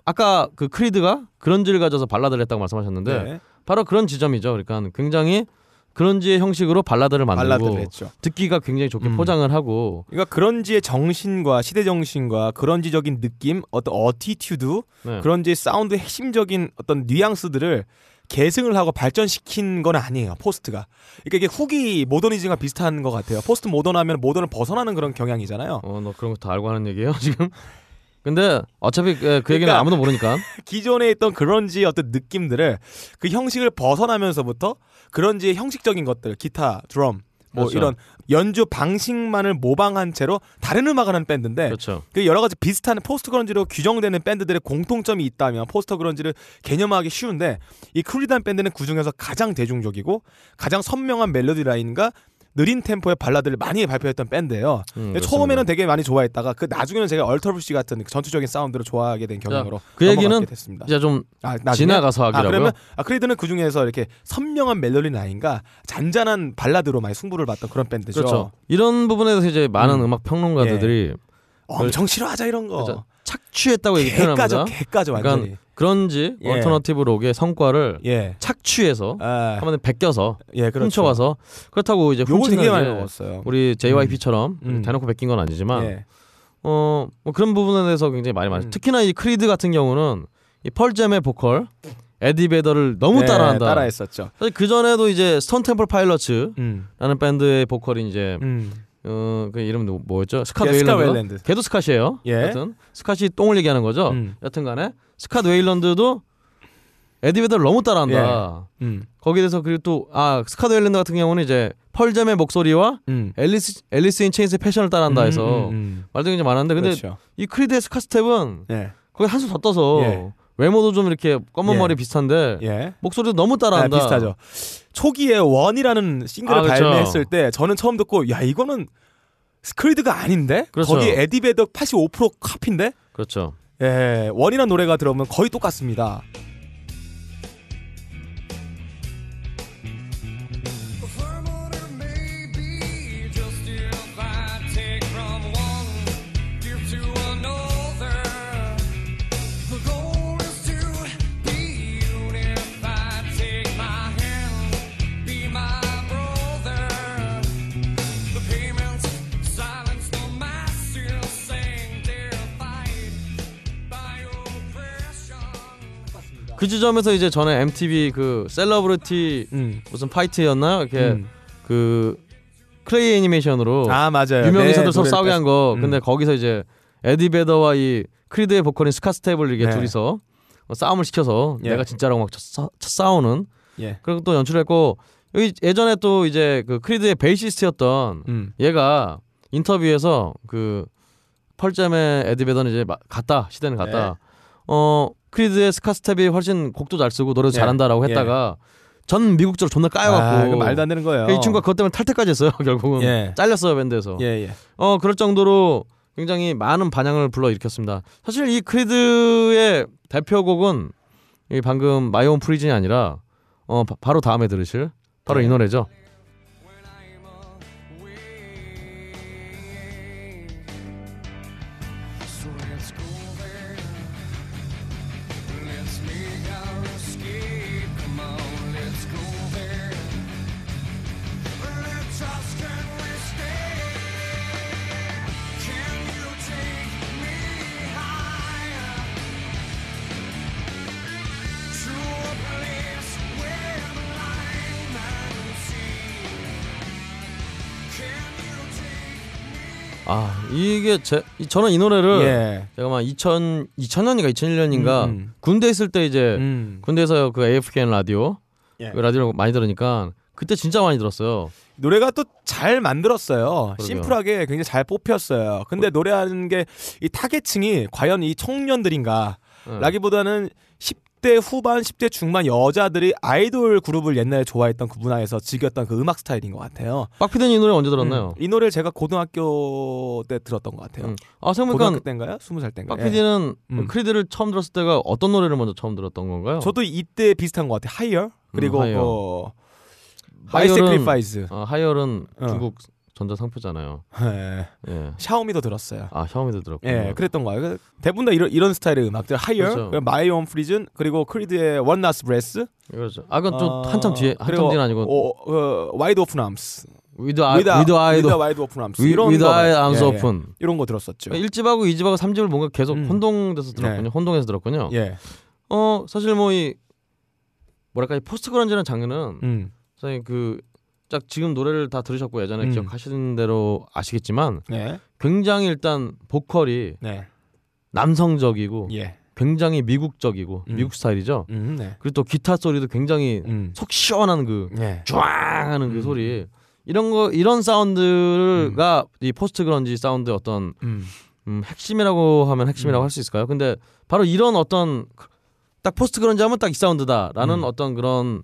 아까 그 크리드가 grunge를 가져서 발라드를 했다고 말씀하셨는데 네. 바로 그런 지점이죠. 그러니까 굉장히 grunge의 형식으로 발라드를 만들고 발라드를 했죠. 듣기가 굉장히 좋게 음. 포장을 하고 그러니까 grunge의 정신과 시대 정신과 grunge적인 느낌, 어떤 attitude, 네. grunge의 사운드 핵심적인 어떤 뉘앙스들을 계승을 하고 발전시킨 건 아니에요. post가. 그러니까 이게 후기 모더니즘과 비슷한 것 같아요. post modern하면 modern을 벗어나는 그런 경향이잖아요. 어 너 그런 거 다 알고 하는 얘기예요 지금? 근데 어차피 그, 그 얘기는 그러니까- 아무도 모르니까. 기존에 있던 그런지 어떤 느낌들을 그 형식을 벗어나면서부터 grunge의 형식적인 것들, 기타, 드럼, 뭐 그렇죠. 이런 연주 방식만을 모방한 채로 다른 음악을 하는 밴드인데 그렇죠. 그 여러 가지 비슷한 post grunge로 규정되는 밴드들의 공통점이 있다면 post grunge를 개념화하기 쉬운데 이 크리드란 밴드는 그 중에서 가장 대중적이고 가장 선명한 멜로디 라인과 느린 템포의 발라드를 많이 발표했던 밴드예요. 음, 처음에는 되게 많이 좋아했다가 그 나중에는 제가 얼터브릿지 같은 그 전투적인 사운드를 좋아하게 된 경향으로 그 얘기는 됐습니다. 이제 좀 아, 나중에? 지나가서 아, 하기라고요. 그러면 아, 크리드는 그 중에서 이렇게 선명한 멜로디 라인과 잔잔한 발라드로 많이 승부를 봤던 그런 밴드죠. 그렇죠. 이런 부분에 대해서 이제 많은 음. 음악 평론가들이 엄청 싫어하죠 이런 거. 그렇죠. 착취했다고 얘기 표현합니다. 개까죠 완전히. 그러니까 그런지 예. alternative 록의 성과를 예. 착취해서 아, 한번 베껴서 예, 그렇죠. 훔쳐와서 그렇다고 이제 요거 되게 많이 게 먹었어요. 우리 JYP처럼 음. 대놓고 베낀 건 아니지만 예. 어, 뭐 그런 부분에 대해서 굉장히 많이 많죠. 음. 특히나 이 크리드 같은 경우는 이 펄잼의 보컬 에디 베더를 너무 네, 따라한다. 따라했었죠. 사실 그 전에도 이제 스톤 템플 파일럿츠라는 음. 밴드의 보컬이 이제 음. 어그 이름 뭐- 뭐였죠? 스캇 예. 웨일랜드. 걔도 스캇이에요. 예. 여튼 스캇이 똥을 얘기하는 거죠. 음. 여튼간에 스캇 웨일랜드도 에디 베더를 너무 따라한다. 음. 거기에 대해서 그리고 또 아 스캇 웨일랜드 같은 경우는 이제 펄잼의 목소리와 음. 앨리스 앨리스 인 체인스의 패션을 따라한다 해서 음, 음, 말도 굉장히 많았는데 음. 근데 그렇죠. 이 크리드의 스캇 스탭은 예. 거기 한술 더 떠서 예. 외모도 좀 이렇게 검은 예. 머리 비슷한데 예. 목소리도 너무 아, 따라한다. 비슷하죠. 초기에 One이라는 싱글을 아, 그렇죠. 발매했을 때 저는 처음 듣고 야 이거는 크리드가 아닌데 그렇죠. 거기 에디 베더 85% 카피인데 그렇죠. 예 One이라는 노래가 들어오면 거의 똑같습니다. 그 지점에서 이제 전에 MTV 그 셀러브리티 음. 무슨 fight였나요? 이렇게 음. 그 클레이 애니메이션으로 아 맞아요. 유명 네, 인사들 서로 싸우게 한 거. 음. 근데 거기서 이제 에디 베더와 이 크리드의 보컬인 스캇 스탭을 이게 네. 둘이서 어, 싸움을 시켜서 예. 내가 진짜라고 막 쳐, 싸우는 예. 그리고 또 연출했고 여기 예전에 또 이제 그 크리드의 베이시스트였던 음. 얘가 인터뷰에서 그 펄잼의 에디 베더는 이제 마- 갔다 시대는 갔다. 네. 어 크리드의 스캇 스탭이 훨씬 곡도 잘 쓰고 노래도 예. 잘한다라고 예. 했다가 전 미국적으로 존나 아, 까여갖고 이거 말도 안 되는 거예요. 이 친구가 그것 때문에 탈퇴까지 했어요 결국은 예. 잘렸어요 밴드에서. 예 예. 어 그럴 정도로 굉장히 많은 반향을 불러일으켰습니다. 사실 이 크리드의 대표곡은 이 방금 My Own Prison이 아니라 어 바, 바로 다음에 들으실 바로 네. 이 노래죠. 이게 제 이- 저는 이 노래를 예. 제가 막 2000, 2000년인가 2001년인가 음, 음. 군대 있을 때 이제 음. 군대에서 그 AFKN 라디오 예. 그 라디오를 많이 들으니까 그때 진짜 많이 들었어요. 노래가 또 잘 만들었어요. 그러게요. 심플하게 굉장히 잘 뽑혔어요. 근데 노래하는 게 이 타겟층이 과연 이 청년들인가? 예. 라기보다는 10대 후반, 10대 중반 여자들이 아이돌 그룹을 옛날에 좋아했던 그 문화에서 즐겼던 그 음악 스타일인 것 같아요. 빡피디는 이 노래 언제 들었나요? 음, 이 노래를 제가 고등학교 때 들었던 것 같아요. 음. 아 고등학교 생각해보니까 때인가요? 스무 살 때인가? 요 빡피디는 음. 크리드를 처음 들었을 때가 어떤 노래를 먼저 처음 들었던 건가요? 저도 이때 비슷한 것 같아요. 하이어 그리고 음, Higher. 그 My Higher는- Sacrifice. 아, 하이얼은 어. 중국 전자 상표잖아요. 예. 예. 샤오미도 들었어요. 아 샤오미도 들었고. 예, 그랬던 거예요. 그 대부분 다 이런, 이런 스타일의 음악들. Higher. My Own Prison, 그리고 크리드의 One Last Breath. 그렇죠. 아 그건 좀 어, 한참 뒤에 한참 뒤는 아니고 Wide Open Arms. With 아 With 아이도 Wide Open Arms. 위- 이런 With 거 아이. Arms. Open. 이런 거 들었었죠. 1집하고 2집하고 3집을 뭔가 계속 음. 혼동돼서 들었군요. 네. 혼동해서 들었군요. 예. 어 사실 뭐 이 뭐랄까 이 포스트 그런지라는 장르는 음. 사실 그 딱 지금 노래를 다 들으셨고 예전에 음. 기억하시는 대로 아시겠지만 네. 굉장히 일단 보컬이 네. 남성적이고 예. 굉장히 미국적이고 음. 미국 스타일이죠. 음, 네. 그리고 또 기타 소리도 굉장히 음. 속 시원한 그 예. 쫙하는 그 음. 소리 이런 거 이런 사운드가 이 post grunge 사운드의 어떤 음. 음, 핵심이라고 하면 핵심이라고 음. 할수 있을까요? 근데 바로 이런 어떤 딱 post grunge 하면 딱 이 사운드다라는 음. 어떤 그런 이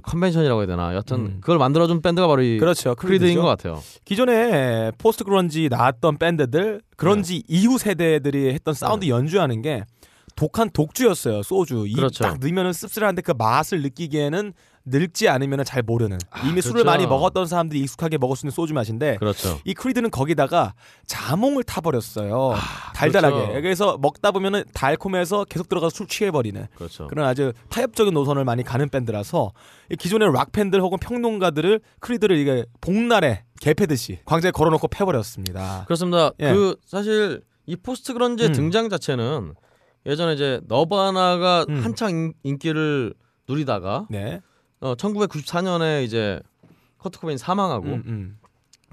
convention이라고 해야 되나? 여튼 음. 그걸 만들어준 밴드가 바로 이 그렇죠. 크리드인. 것 같아요. 기존에 post grunge 나왔던 밴드들 그런지 이후 세대들이 했던 사운드 연주하는 게 독한 독주였어요. 소주. 입 그렇죠. 딱 넣으면은 씁쓸한데 그 맛을 느끼기에는 늙지 않으면은 잘 모르는 이미 술을 그렇죠. 많이 먹었던 사람들이 익숙하게 먹을 수 있는 소주 맛인데 그렇죠. 이 크리드는 거기다가 자몽을 타버렸어요. 달달하게. 그렇죠. 그래서 먹다 보면은 달콤해서 계속 들어가서 술 취해버리는 그렇죠. 그런 아주 타협적인 노선을 많이 가는 밴드라서 이 기존의 락 팬들 혹은 평론가들을 크리드를 이게 복날에 개패듯이 광장에 걸어놓고 패버렸습니다. 그렇습니다. 예. 그 사실 이 post grunge의 음. 등장 자체는 예전에 이제 Nirvana가 음. 한창 인- 인기를 누리다가 네. 어, 1994년에 이제 커트 코베인 사망하고 음, 음.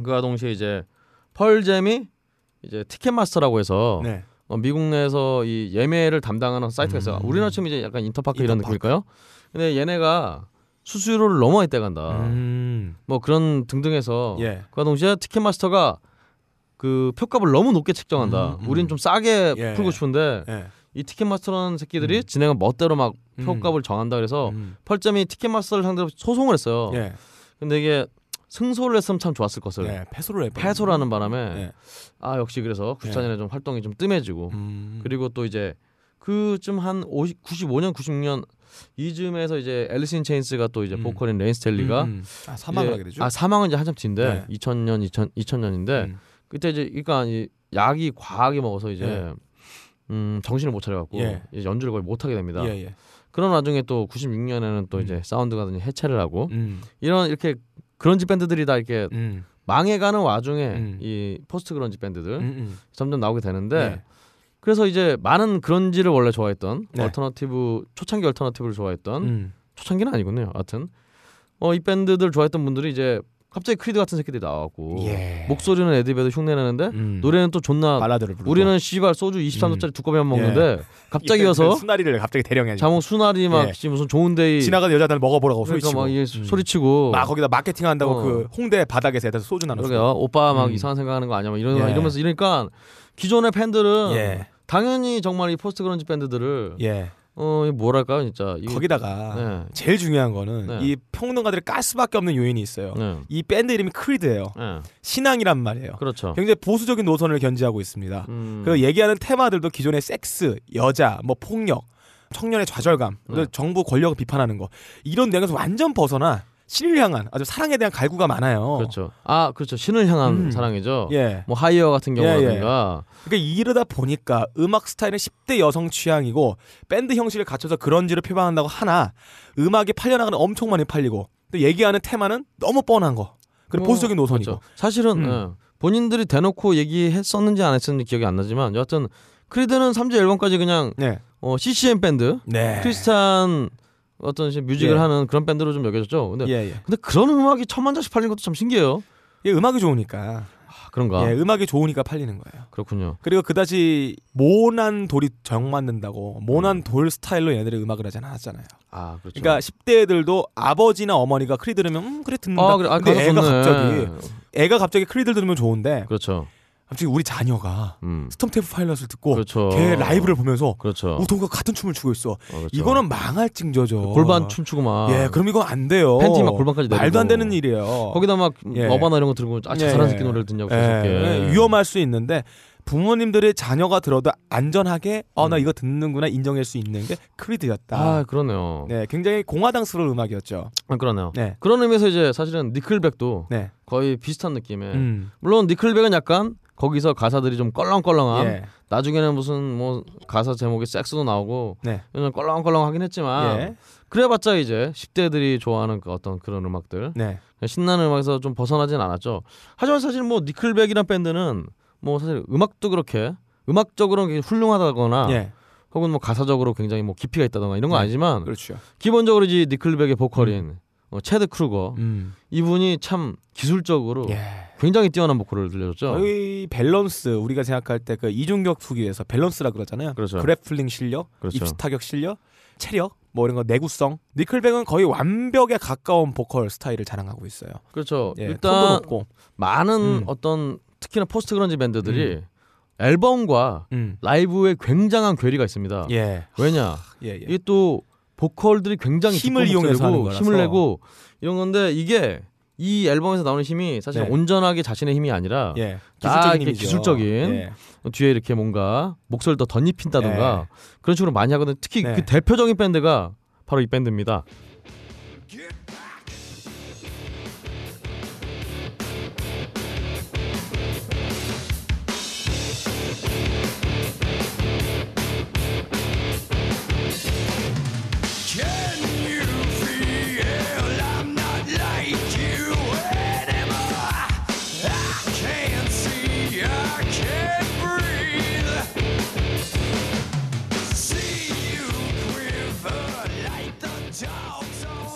그와 동시에 이제 Pearl Jam이 이제 Ticketmaster라고 해서 네. 어, 미국 내에서 이 예매를 담당하는 사이트가 있어요. 음. 우리나라 치면 이제 약간 인터파크 이런 인터파크. 느낌일까요? 근데 얘네가 수수료를 너무 많이 떼간다. 음. 뭐 그런 등등해서 예. 그와 동시에 Ticketmaster가 그 표값을 너무 높게 책정한다. 음, 음. 우린 좀 싸게 예. 풀고 싶은데 예. 이 Ticketmaster라는 새끼들이 음. 진행한 멋대로 막 음. 표값을 정한다 그래서 음. Pearl Jam이 Ticketmaster를 상대로 소송을 했어요. 예. 근데 이게 승소를 했으면 참 좋았을 것을 예. 패소를 해. 패소하는 바람에 예. 아 역시 그래서 94년에 좀 활동이 좀 뜸해지고 음. 그리고 또 이제 그쯤 한 50, 95년 96년 이쯤에서 이제 Alice in Chains가 또 이제 음. 보컬인 레인 스텔리가 음, 음. 아, 사망하게 되죠. 아 사망은 이제 한참 뒤인데 네. 2000년 2000 2000년인데 음. 그때 이제 그러니까 이 약이 과하게 먹어서 이제 예. 음 정신을 못 차려갖고 예. 이제 연주를 거의 못 하게 됩니다. 예, 예. 그런 와중에 또 96년에는 또 음. 이제 Soundgarden이 해체를 하고 음. 이런 이렇게 그런지 밴드들이 다 이렇게 음. 망해가는 와중에 음. 이 post grunge 밴드들 음. 음. 점점 나오게 되는데 네. 그래서 이제 많은 grunge를 원래 좋아했던 네. alternative 초창기 alternative를 좋아했던 음. 초창기는 아니군요. 하여튼 어 이 밴드들 좋아했던 분들이 이제 갑자기 Creed 같은 새끼들이 나왔고 예. 목소리는 에디 베더 흉내내는데 음. 노래는 또 존나 발라드를 부르고 우리는 씨발 소주 23도짜리 두꺼비만 먹는데 갑자기 예, 와서 순하리를 갑자기 대령해. 자몽 순하리 막 예. 씨 무슨 좋은데이 지나가는 여자들 먹어보라고 그러니까 소리치고. 막 음. 소리치고 막 거기다 마케팅 한다고 어. 그 홍대 바닥에서 애들 소주 나눠. 그러게요 오빠 막 음. 이상한 생각하는 거 아니야 막 이러, 예. 이러면서 이러니까 기존의 팬들은 예. 당연히 정말 이 post grunge 밴드들을 예. 어 이거 뭐랄까요 진짜 이게- 거기다가 네. 제일 중요한 거는 네. 이 평론가들이 깔 수밖에 없는 요인이 있어요. 네. 이 밴드 이름이 Creed예요. 네. 신앙이란 말이에요. 그렇죠. 굉장히 보수적인 노선을 견지하고 있습니다. 음. 그 얘기하는 테마들도 기존의 섹스, 여자, 뭐 폭력, 청년의 좌절감, 네. 정부 권력을 비판하는 거 이런 내용에서 완전 벗어나 신을 향한 아주 사랑에 대한 갈구가 많아요. 그렇죠. 아 그렇죠. 신을 향한 음. 사랑이죠. 예. 뭐 하이어 같은 예, 경우라든가 그러니까 이러다 보니까 음악 스타일은 10대 여성 취향이고 밴드 형식을 갖춰서 grunge를 표방한다고 하나 음악이 팔려나가는 엄청 많이 팔리고 또 얘기하는 테마는 너무 뻔한 거. 그리고 뭐, 보수적인 노선이고. 그렇죠. 사실은 음. 예. 본인들이 대놓고 얘기했었는지 안 했었는지 기억이 안 나지만 여하튼 Creed는 3집 앨범까지 그냥 네. 어, CCM 밴드 네. 크리스찬 어떤 식 music을 예. 하는 그런 밴드로 좀 여겨졌죠. 근데 예, 예. 근데 그런 음악이 천만 장씩 팔린 것도 참 신기해요. 이 음악이 좋으니까. 아, 그런가? 예, 음악이 좋으니까 팔리는 거예요. 그렇군요. 그리고 그다지 모난 돌이 정 맞는다고 모난 돌 스타일로 얘네들이 음악을 하지 않았잖아요. 아 그렇죠. 그러니까 10대들도 아버지나 어머니가 Creed 들으면 음 그래 듣는다. 아 그래. 아, 근데 애가 좋네. 갑자기 애가 갑자기 Creed를 들으면 좋은데 그렇죠. 갑자기 우리 자녀가 음. 스톰테이프 파일럿을 듣고 그렇죠. 걔 라이브를 보면서 그렇죠. 우동과 같은 춤을 추고 있어. 어, 그렇죠. 이거는 망할 징조죠. 골반 춤추고 막. 예, 그럼 이건 안 돼요. 팬티 막 골반까지 내리고. 말도 안 되는 일이에요. 거기다 막 예. Nirvana 이런 거 들고 아 예, 자살한 예. 새끼 노래를 듣냐고 예, 예, 위험할 수 있는데 부모님들의 자녀가 들어도 안전하게 어나 음. 이거 듣는구나 인정할 수 있는 게 Creed였다. 아 그러네요. 네, 굉장히 공화당스러운 음악이었죠. 아, 그러네요. 네, 그런 의미에서 이제 사실은 니클백도 네, 거의 비슷한 느낌의 음, 물론 니클백은 약간 거기서 가사들이 좀 껄렁껄렁함. 예, 나중에는 무슨 뭐 가사 제목에 섹스도 나오고 네, 좀 껄렁껄렁하긴 했지만 예, 그래봤자 이제 10대들이 좋아하는 그 어떤 그런 음악들. 네, 신나는 음악에서 좀 벗어나진 않았죠. 하지만 사실 뭐 니클백이란 밴드는 뭐 사실 음악도 그렇게 음악적으로는 굉장히 훌륭하다거나 예, 혹은 뭐 가사적으로 굉장히 뭐 깊이가 있다던가 이런 건 네. 아니지만 그렇죠. 기본적으로 이제 Nickelback의 보컬인 어, 채드 크루거 음, 이분이 참 기술적으로 예, 굉장히 뛰어난 보컬을 들려줬죠. 거의 밸런스 우리가 생각할 때 그 이종격투기에서 밸런스라 그러잖아요. 그렇죠. grappling 실력, 그렇죠. 입식 타격 실력, 체력 뭐 이런 거 내구성. Nickelback은 거의 완벽에 가까운 보컬 스타일을 자랑하고 있어요. 그렇죠. 예, 일단 높고. 많은 음. 어떤 특히나 post grunge 밴드들이 앨범과 음. 라이브에 굉장한 괴리가 있습니다. 예. 왜냐? 예, 예. 이게 또 보컬들이 굉장히 힘을 이용해서. 힘을 내고 이런 건데 이게 이 앨범에서 나오는 힘이 사실 네. 온전하게 자신의 힘이 아니라 예. 딱 기술적인 힘이죠. 기술적인 예. 뒤에 이렇게 뭔가 목소리를 더 덧입힌다든가 그런 식으로 많이 하거든요. 특히 네. 그 대표적인 밴드가 바로 이 밴드입니다.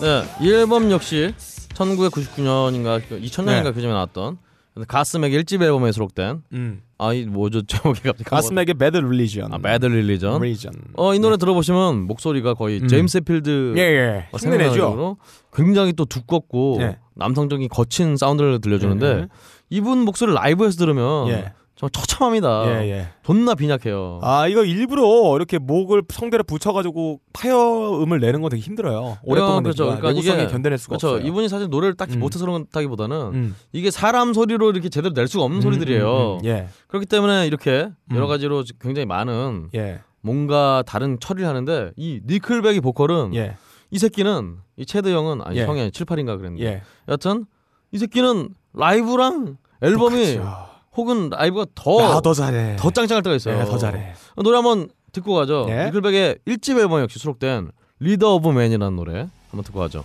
네, 이 앨범 역시 1999년인가 2000년인가 네. 그쯤에 나왔던 Godsmack의 1집 앨범에 수록된 음. 아이 뭐죠 제목이 갑자기 Godsmack의 Bad Religion. 아 Bad Religion Religion. 어 이 노래 들어보시면 목소리가 거의 음. 제임스 헷필드 예, 예. 어. 생각나는 굉장히 또 두껍고 예. 남성적인 거친 사운드를 들려주는데 예. 이분 목소리를 라이브에서 들으면 예. 정말 처참합니다. 예, 예. 존나 빈약해요. 아 이거 일부러 이렇게 목을 성대를 붙여가지고 파열음을 내는 건 되게 힘들어요. 오랫동안 그렇죠. 내기가. 그러니까 이게- 견뎌낼 수가 그렇죠. 없어요. 이분이 사실 노래를 딱히 음. 못해서 그렇다기보다는 음. 이게 사람 소리로 이렇게 제대로 낼 수가 없는 소리들이에요. 음, 음, 예, 그렇기 때문에 이렇게 음. 여러 가지로 굉장히 많은 예, 뭔가 다른 처리를 하는데 이 Nickelback의 보컬은 예, 이 새끼는 이 채드 형은 아니 예. 형이 7, 8인가 그랬는데 예. 여튼 이 새끼는 라이브랑 앨범이 똑같죠. 혹은 라이브가 더 아, 더 잘해. 더 짱짱할 때가 있어요. 예, 더 잘해. 노래 한번 듣고 가죠. 예. Nickelback의 1집 앨범 역시 수록된 리더 오브 맨이라는 노래 한번 듣고 가죠.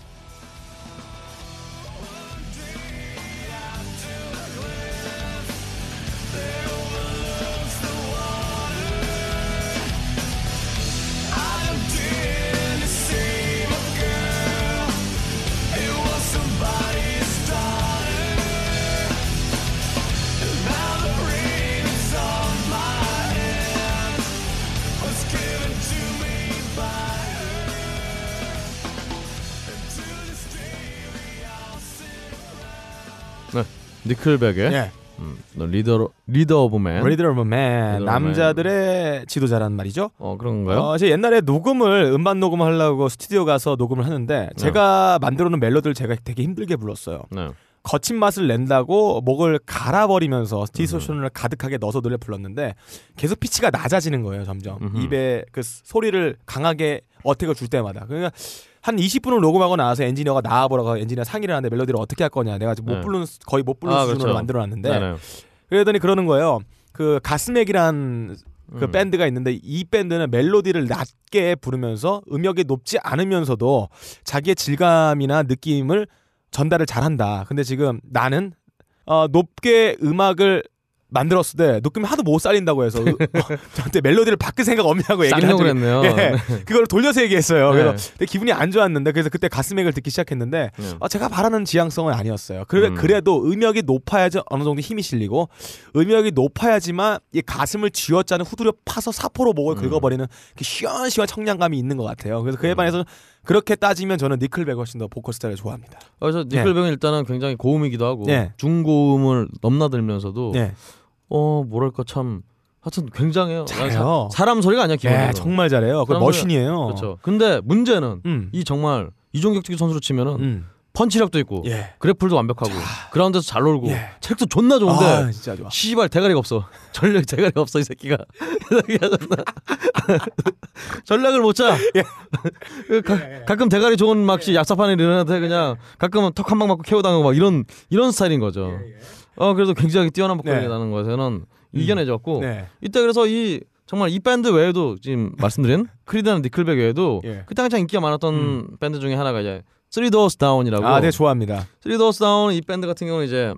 Nickelback의 예. 음, Leader Leader of Men. Leader of Men 남자들의 지도자란 말이죠. 어 그런가요? 어, 제 옛날에 녹음을 음반 녹음을 하려고 스튜디오 가서 녹음을 하는데 제가 만들어 놓은 멜로디를 제가 되게 힘들게 불렀어요. 네. 거친 맛을 낸다고 목을 갈아버리면서 디소션을 가득하게 넣어서 노래 불렀는데 계속 피치가 낮아지는 거예요 점점 음흠. 입에 그 스- 소리를 강하게 attack을 줄 때마다 그러니까 한 20분을 녹음하고 나서 엔지니어가 나와보라고 엔지니어 상의를 하는데 멜로디를 어떻게 할 거냐 내가 지금 못 네. 부르는 수- 거의 못 부르는 아, 수준으로 그렇죠. 만들어놨는데 네. 네. 그러더니 그러는 거예요 그 가스맥이란 그 음. 밴드가 있는데 이 밴드는 멜로디를 낮게 부르면서 음역이 높지 않으면서도 자기의 질감이나 느낌을 전달을 잘한다. 근데 지금 나는 어, 높게 음악을 만들었을 때 느낌이 하도 못 살린다고 해서 으- 어, 저한테 멜로디를 바꿀 생각 없냐고 얘기를 적이 했네요. 예, 그걸 돌려서 얘기했어요. 네. 그래서 기분이 안 좋았는데 그래서 그때 가스맥을 듣기 시작했는데 네. 어, 제가 바라는 지향성은 아니었어요. 그래, 음. 그래도 음역이 높아야지 어느 정도 힘이 실리고 음역이 높아야지만 이 가슴을 쥐어짜는 후두려 파서 사포로 목을 음. 긁어버리는 그 시원시원 청량감이 있는 것 같아요. 그래서 그에 음. 반해서 그렇게 따지면 저는 니클백 훨씬 더 보컬 스타일을 좋아합니다. 그래서 니클백은 일단은 굉장히 고음이기도 하고 네. 중고음을 넘나들면서도 네, 어 뭐랄까 참 하여튼 굉장해요. 잘해요. 사, 사람 소리가 아니야 기본으로. 네, 정말 잘해요. 그 머신이에요. 그렇죠. 근데 문제는 음, 이 정말 이종격 투기 선수로 치면은 음, 펀치력도 있고 예. grapple도 완벽하고 그라운드에서 잘 놀고 예. 체력도 존나 좋은데 아, 진짜 좋아. 시발 대가리가 없어. 전력 대가리가 없어 이 새끼가. 전략을 못 짜. 그 가, 가끔 대가리 좋은 막시 약사판에 일어나는데 그냥 가끔은 턱 한 방 맞고 KO 당하고 막 이런 이런 스타일인 거죠. 어 그래서 굉장히 뛰어난 보컬이 네. 나는 것에는 이겨내졌고 네. 이때 그래서 이 정말 이 밴드 외에도 지금 말씀드린 Creed나 Nickelback 외에도 예. 그때 한창 인기가 많았던 밴드 중에 하나가 이제 3 Doors Down이라고 아, 네, 좋아합니다. 3 Doors Down 이 밴드 같은 경우는 이제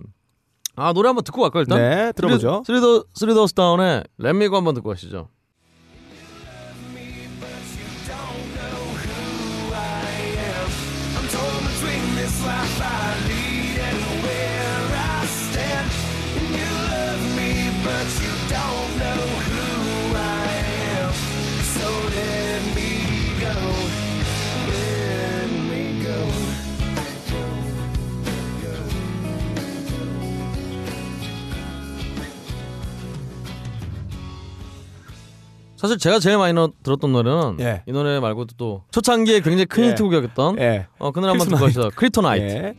아 노래 한번 듣고 갈까요 일단? 네, 들어보죠. 쓰리 도 3 Doors Down의 Let Me Go 한번 듣고 가시죠. 사실 제가 제일 많이 넣- 들었던 노래는 예. 이 노래 말고도 또 초창기에 굉장히 큰 예. 히트곡이었던 예. 어, 그 노래 한번 듣고 가시죠. 크리토나이트. 예.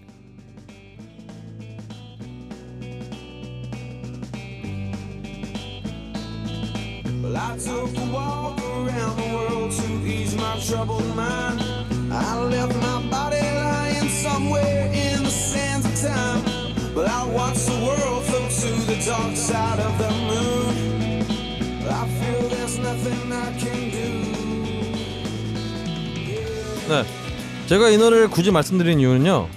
Well, I took a walk around the world to ease my troubled mind. I left my body lying somewhere in the sands of time. But I watched the world float to the dark side of the 네. 제가 이 노래를 굳이 말씀드린 이유는요.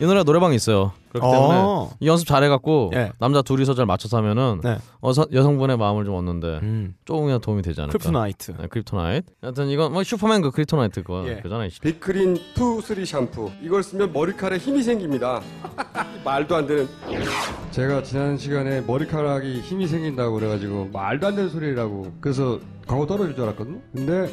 이 노래가 노래방에 있어요. 그렇기 때문에 어. 이 연습 잘해갖고 예. 남자 둘이서 잘 맞춰서 하면은 네. 어 서, 여성분의 마음을 좀 얻는데 음. 조금이나 도움이 되지 않을까. Kryptonite. 네, Kryptonite. 하여튼 이건 뭐 슈퍼맨 그 kryptonite 거 예. 그잖아요. 빅크린 2, 3 샴푸 이걸 쓰면 머리카락에 힘이 생깁니다 말도 안 되는 제가 지난 시간에 머리카락이 힘이 생긴다고 그래가지고 말도 안 되는 소리라고 그래서 광고 떨어질 줄 알았거든요 근데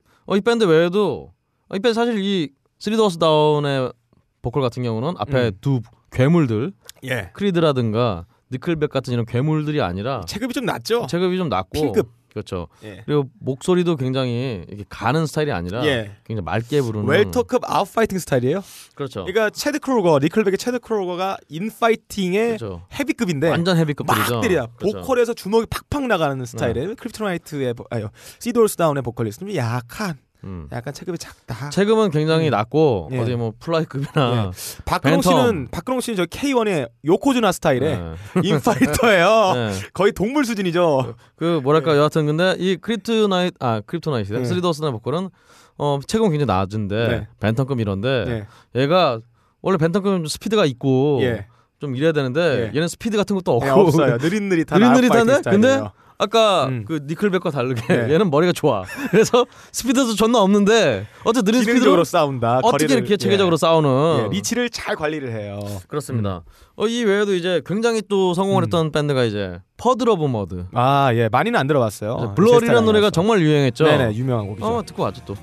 어, 이 밴드 외에도 어, 이 밴드 사실 이 3 Doors Down의 보컬 같은 경우는 앞에 음. 두 괴물들 예. Creed라든가 Nickelback 같은 이런 괴물들이 아니라 체급이 좀 낮죠? 체급이 좀 낮고 P급. 그렇죠. 예. 그리고 목소리도 굉장히 이렇게 가는 스타일이 아니라 예. 굉장히 맑게 부르는 웰터급 outfighting 스타일이에요. 그렇죠. 그러니까 Chad Kroeger, Nickelback의 Chad Kroeger가 인파이팅의 그렇죠. 헤비급인데 완전 헤비급들이죠. 막 때려. 그렇죠. 보컬에서 주먹이 팍팍 나가는 스타일의 Kryptonite의 보- 아유 3 Doors Down의 보컬리스트 좀 약한 음. 약간 체급이 작다. 체급은 굉장히 낮고 예. 어디 뭐 플라이급이나 박근홍 밴텀. 씨는 박근홍 씨는 저 K1의 요코즈나 스타일의 네. 인파이터예요. 네. 거의 동물 수준이죠. 그 뭐랄까 여하튼 근데 이 Kryptonite 아 Kryptonite 네. 3 Doors Down 보컬은 어 체급은 굉장히 낮은데 네. 밴텀급 이런데 네. 얘가 원래 밴텀급은 좀 스피드가 있고 예. 좀 이래야 되는데 예. 얘는 스피드 같은 것도 없고 네, 없어요. 느릿느릿한 느릿느릿한데? 아웃 아까 음. 그 Nickelback과 다르게 네. 얘는 머리가 좋아. 그래서 스피드도 존나 없는데 어째 느린 스피드로 싸운다. 어떻게 거리를- 이렇게 체계적으로 예. 싸우는 예, 리치를 잘 관리를 해요. 그렇습니다. 어, 이 외에도 이제 굉장히 또 성공을 음. 했던 밴드가 이제 Puddle of Mudd. 아, 예. 많이는 안 들어봤어요. 제 Blurry라는 노래가. 정말 유행했죠. 네네, 유명한 곡이죠. 어, 듣고 왔죠 또.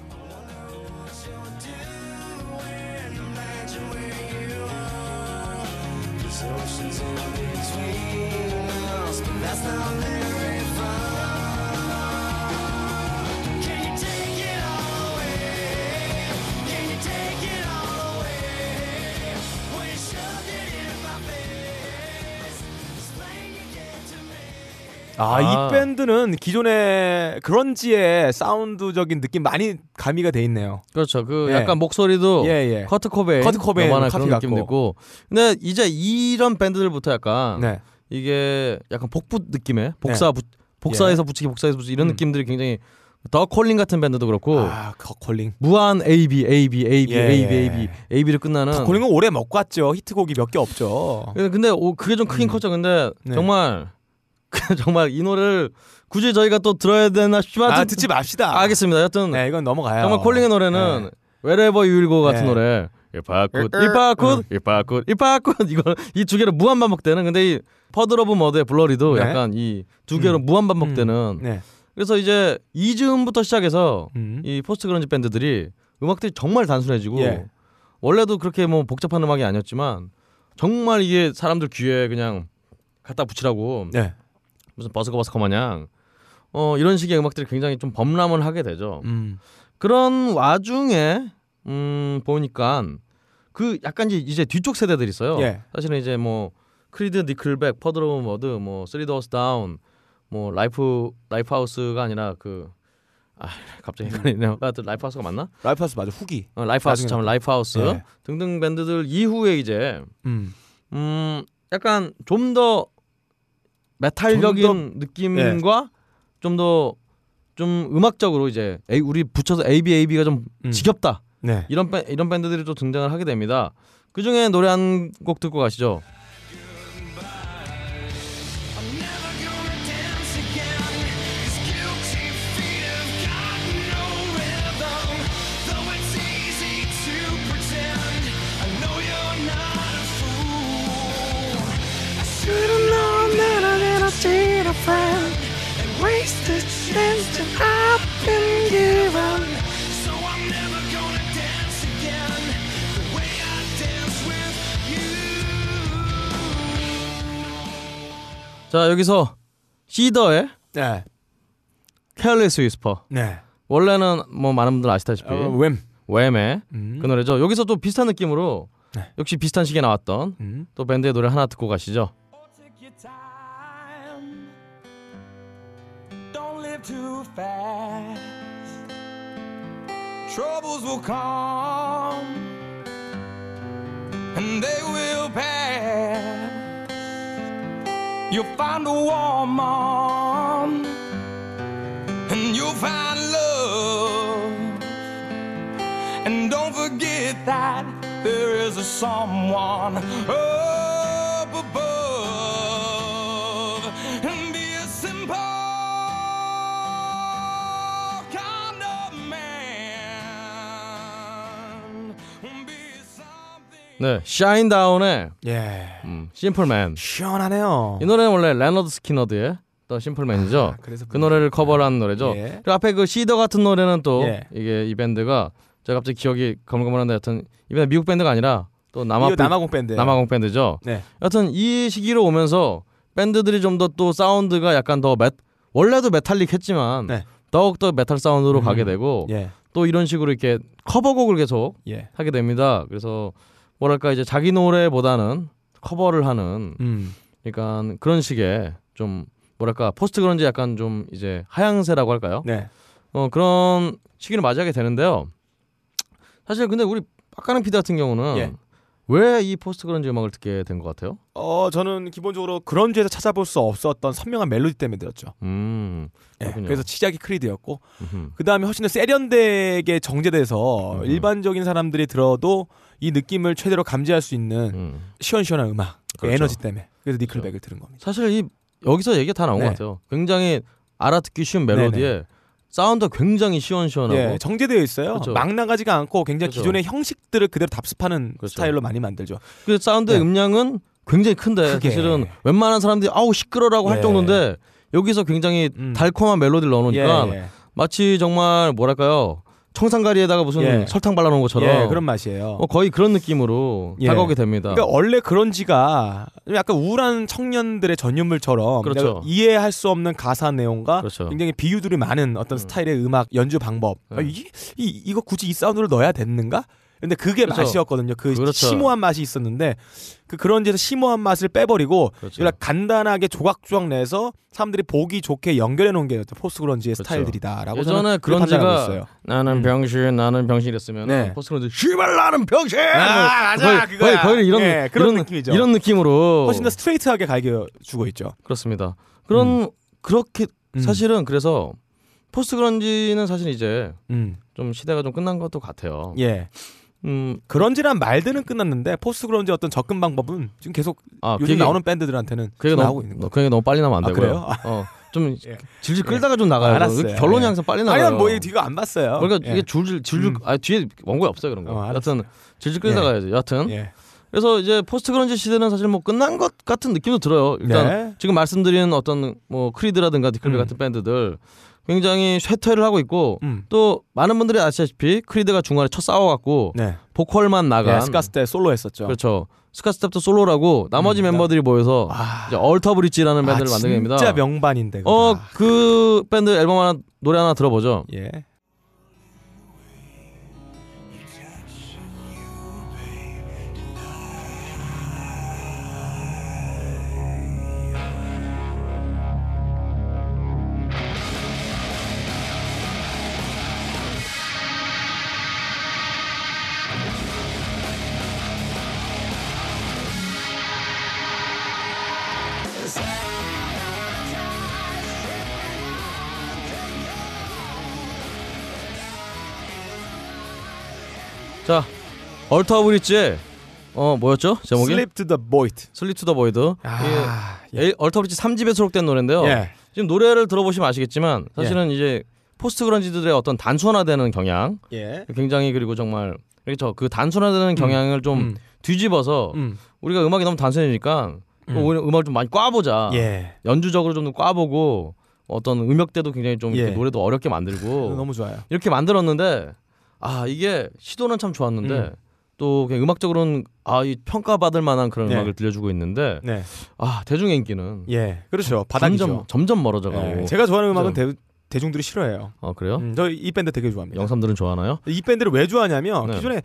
아, 아. 이 밴드는 기존의 그런지의 사운드적인 느낌 많이 가미가 돼 있네요. 그렇죠. 그 예. 약간 목소리도 예, 예. Kurt Cobain, Kurt Cobain 그런 느낌도. 있고. 근데 이제 이런 밴드들부터 약간 네. 이게 약간 복붙 느낌의 복사 부, 복사해서 붙이기 복사해서 붙이기 이런 음. 느낌들이 굉장히 The Calling 같은 밴드도 그렇고 아, Calling. 무한 A B A B A B 예, A B 예. A B A B를 끝나는 Calling은 오래 먹고 왔죠. 히트곡이 몇 개 없죠. 근데, 근데 오, 그게 좀 크긴 음. 컸죠. 근데 네. 정말 정말 이 노래를 굳이 저희가 또 들어야 되나 싶지만 아, 듣지 맙시다. 알겠습니다. 여튼 네, 이건 넘어가요. 정말 Calling의 노래는 네. Wherever You Will Go 같은 네. 노래 could, if I could 이거 이 두 개를 무한 반복되는 근데 이 Puddle of Mudd의 Blurry도 네. 약간 이 두 개로 무한 반복되는 네. 그래서 이제 이즈음부터 시작해서 음. 이 포스트 그런지 밴드들이 음악들이 정말 단순해지고 예. 원래도 그렇게 뭐 복잡한 음악이 아니었지만 정말 이게 사람들 귀에 그냥 갖다 붙이라고 네. 무슨 버스커버스커 마냥 어 이런 식의 음악들이 굉장히 좀 범람을 하게 되죠. 음. 그런 와중에 음 보니까 그 약간 이제, 뒤쪽 세대들이 있어요. 예. 사실은 이제 뭐 Creed, Nickelback, Puddle of Mudd, 뭐 3 Doors Down, 뭐 라이프 Lifehouse가 아니라 그 아, 갑자기 헷갈리네요. 하여튼 Lifehouse가 맞나? Lifehouse 맞아. 후기. 어, Lifehouse 참 Lifehouse 예. 등등 밴드들 이후에 이제 음. 음 약간 좀더 메탈적인 느낌과 좀더좀 음악적으로 이제 에이, 우리 붙여서 AB AB가 좀 음. 지겹다 네. 이런 밴 이런 밴드들이 또 등장을 하게 됩니다. 그 중에 노래 한 곡 듣고 가시죠. friend and wasted chance that I've been given. So I'm never gonna dance again the way I dance with you. 자 여기서 시더의 네. Careless Whisper. 네. 원래는 뭐 많은 분들 아시다시피 어, 웸 웸의 음. 그 노래죠. 여기서 또 비슷한 느낌으로 네. 역시 비슷한 시기에 나왔던 음. 또 밴드의 노래 하나 듣고 가시죠. Troubles will come and they will pass. You'll find a warm woman and you'll find love. And don't forget that there is a someone up 네, Shinedown의 예. 음, Simple Man. 시원하네요. 이 노래는 원래 Lynyrd Skynyrd의 The Simple Man이죠. 아, 그래서 그 노래를 커버한 노래죠. 예. 그리고 앞에 그 Seether 같은 노래는 또 예. 이게 이 밴드가 제가 갑자기 기억이 가물가물한데 여튼 이 밴드 미국 밴드가 아니라 또 남아 남아공 밴드. 남아공 밴드죠. 네. 여튼 이 시기로 오면서 밴드들이 좀 더 또 사운드가 약간 더 메, 원래도 메탈릭했지만 네. 더욱 더 메탈 사운드로 음. 가게 되고 예. 또 이런 식으로 이렇게 커버곡을 계속 예. 하게 됩니다. 그래서 뭐랄까 이제 자기 노래보다는 커버를 하는 음. 그러니까 그런 식의 좀 뭐랄까 포스트 그런지 약간 좀 이제 하향세라고 할까요? 네. 어 그런 시기를 맞이하게 되는데요. 사실 근데 우리 빡가는 피디 같은 경우는 예. 왜 이 포스트 그런지 음악을 듣게 된 것 같아요? 어, 저는 기본적으로 그런지에서 찾아볼 수 없었던 선명한 멜로디 때문에 들었죠. 음, 예. 그렇군요. 그래서 시작이 Creed였고 음흠. 그 다음에 훨씬 더 세련되게 정제돼서 음. 일반적인 사람들이 들어도 이 느낌을 최대로 감지할 수 있는 음. 시원시원한 음악, 그 그렇죠. 에너지 때문에 그래서 Nickelback을 들은 겁니다. 사실 이 여기서 얘기가 다 나온 네. 것 같아요. 굉장히 알아듣기 쉬운 멜로디에 사운드가 굉장히 시원시원하고 예, 정제되어 있어요. 그렇죠. 막 나가지가 않고 굉장히 그렇죠. 기존의 형식들을 그대로 답습하는 그렇죠. 스타일로 많이 만들죠. 그 사운드의 네. 음량은 굉장히 큰데 크게. 사실은 웬만한 사람들이 아우 시끄러라고 할 예. 정도인데 여기서 굉장히 음. 달콤한 멜로디를 넣어놓으니까 예, 예. 마치 정말 뭐랄까요 청산가리에다가 무슨 예. 설탕 발라놓은 것처럼 예, 그런 맛이에요. 어, 거의 그런 느낌으로 예. 다가오게 됩니다. 그러니까 원래 그런지가 약간 우울한 청년들의 전유물처럼 그렇죠. 내가 이해할 수 없는 가사 내용과 그렇죠. 굉장히 비유들이 많은 어떤 음. 스타일의 음악 연주 방법. 네. 아, 이, 이 이거 굳이 이 사운드를 넣어야 됐는가? 근데 그게 그렇죠. 맛이었거든요. 그 그렇죠. 심오한 맛이 있었는데 그 그런지에서 심오한 맛을 빼버리고 그렇죠. 간단하게 조각조각 내서 사람들이 보기 좋게 연결해 놓은 게 포스트 그런지의 그렇죠. 스타일들이다라고 저는 그런지가 있어요. 나는 음. 병신 나는 병신 이랬으면 네. 포스트 그런지 씨발 나는 병신 아, 맞아, 거의, 그거야. 거의, 거의 이런 예, 그런 이런 느낌이죠. 이런 느낌으로 훨씬 더 스트레이트하게 갈겨 주고 있죠. 그렇습니다. 그런 그렇게 음. 사실은 그래서 포스트 그런지는 사실 이제 음. 좀 시대가 좀 끝난 것도 같아요. 예. 음, grunge란 말들은 끝났는데 post grunge 어떤 접근 방법은 지금 계속 아, 요즘 그 얘기- 나오는 밴드들한테는 그 지금 나오고 너무 있는 거. 그 얘기 너무 빨리 나면 안 아, 되고요. 그래요? 어, 좀 예. 질질 끌다가 좀 나가요. 알았어요. 결론이 예. 항상 빨리 나가요. 아니 뭐 이거 안 봤어요. 그러니까 예. 이게 줄줄 줄줄 음. 아 뒤에 원고에 없어요 그런 거. 어. 여튼 질질 끌다 가야죠. 여튼 예. 그래서 이제 post grunge 시대는 사실 뭐 끝난 것 같은 느낌도 들어요. 일단 네. 지금 말씀드린 어떤 뭐 크리드라든가 니클백 음. 같은 밴드들 굉장히 쇠퇴를 하고 있고 음. 또 많은 분들이 아시다시피 크리드가 중간에 쳐 싸워갖고 네. 보컬만 나간 예, 스카스 때 솔로 했었죠. 그렇죠. 스캇 스탭도 솔로하고 나머지 음, 나- 멤버들이 모여서 아, 이제 얼터 브릿지라는 아, 밴드를 만들게 됩니다. 진짜 명반인데. 그거. 어그 밴드 앨범 하나 노래 하나 들어보죠. 예. 자 얼터 브릿지의 어 뭐였죠 제목이? Slip to the Void. Slip to the Void. 아, 예, 얼터 브릿지 3집에 수록된 노래인데요. 예. 지금 노래를 들어보시면 아시겠지만 사실은 이제 post grunge들의 어떤 단순화되는 경향, 예. 굉장히 그리고 정말 그렇죠. 그 단순화되는 경향을 좀 음. 뒤집어서 음. 우리가 음악이 너무 단순해지니까 음. 오히려 음악을 좀 많이 꽈보자. 예. 연주적으로 좀 꽈보고 어떤 음역대도 굉장히 좀 예. 노래도 어렵게 만들고 너무 좋아요. 이렇게 만들었는데 아 이게 시도는 참 좋았는데 음. 또 그냥 음악적으로는 아 이 평가받을 만한 그런 네. 음악을 들려주고 있는데 네. 아 대중의 인기는 예. 그렇죠. 바닥이죠. 점점 점점 멀어져가고 예. 제가 좋아하는 음악은? 대, 대중들이 싫어해요. 어 그래요? 음, 저 이 밴드 되게 좋아합니다. 영삼들은 좋아하나요? 이 밴드를 왜 좋아하냐면 네. 기존에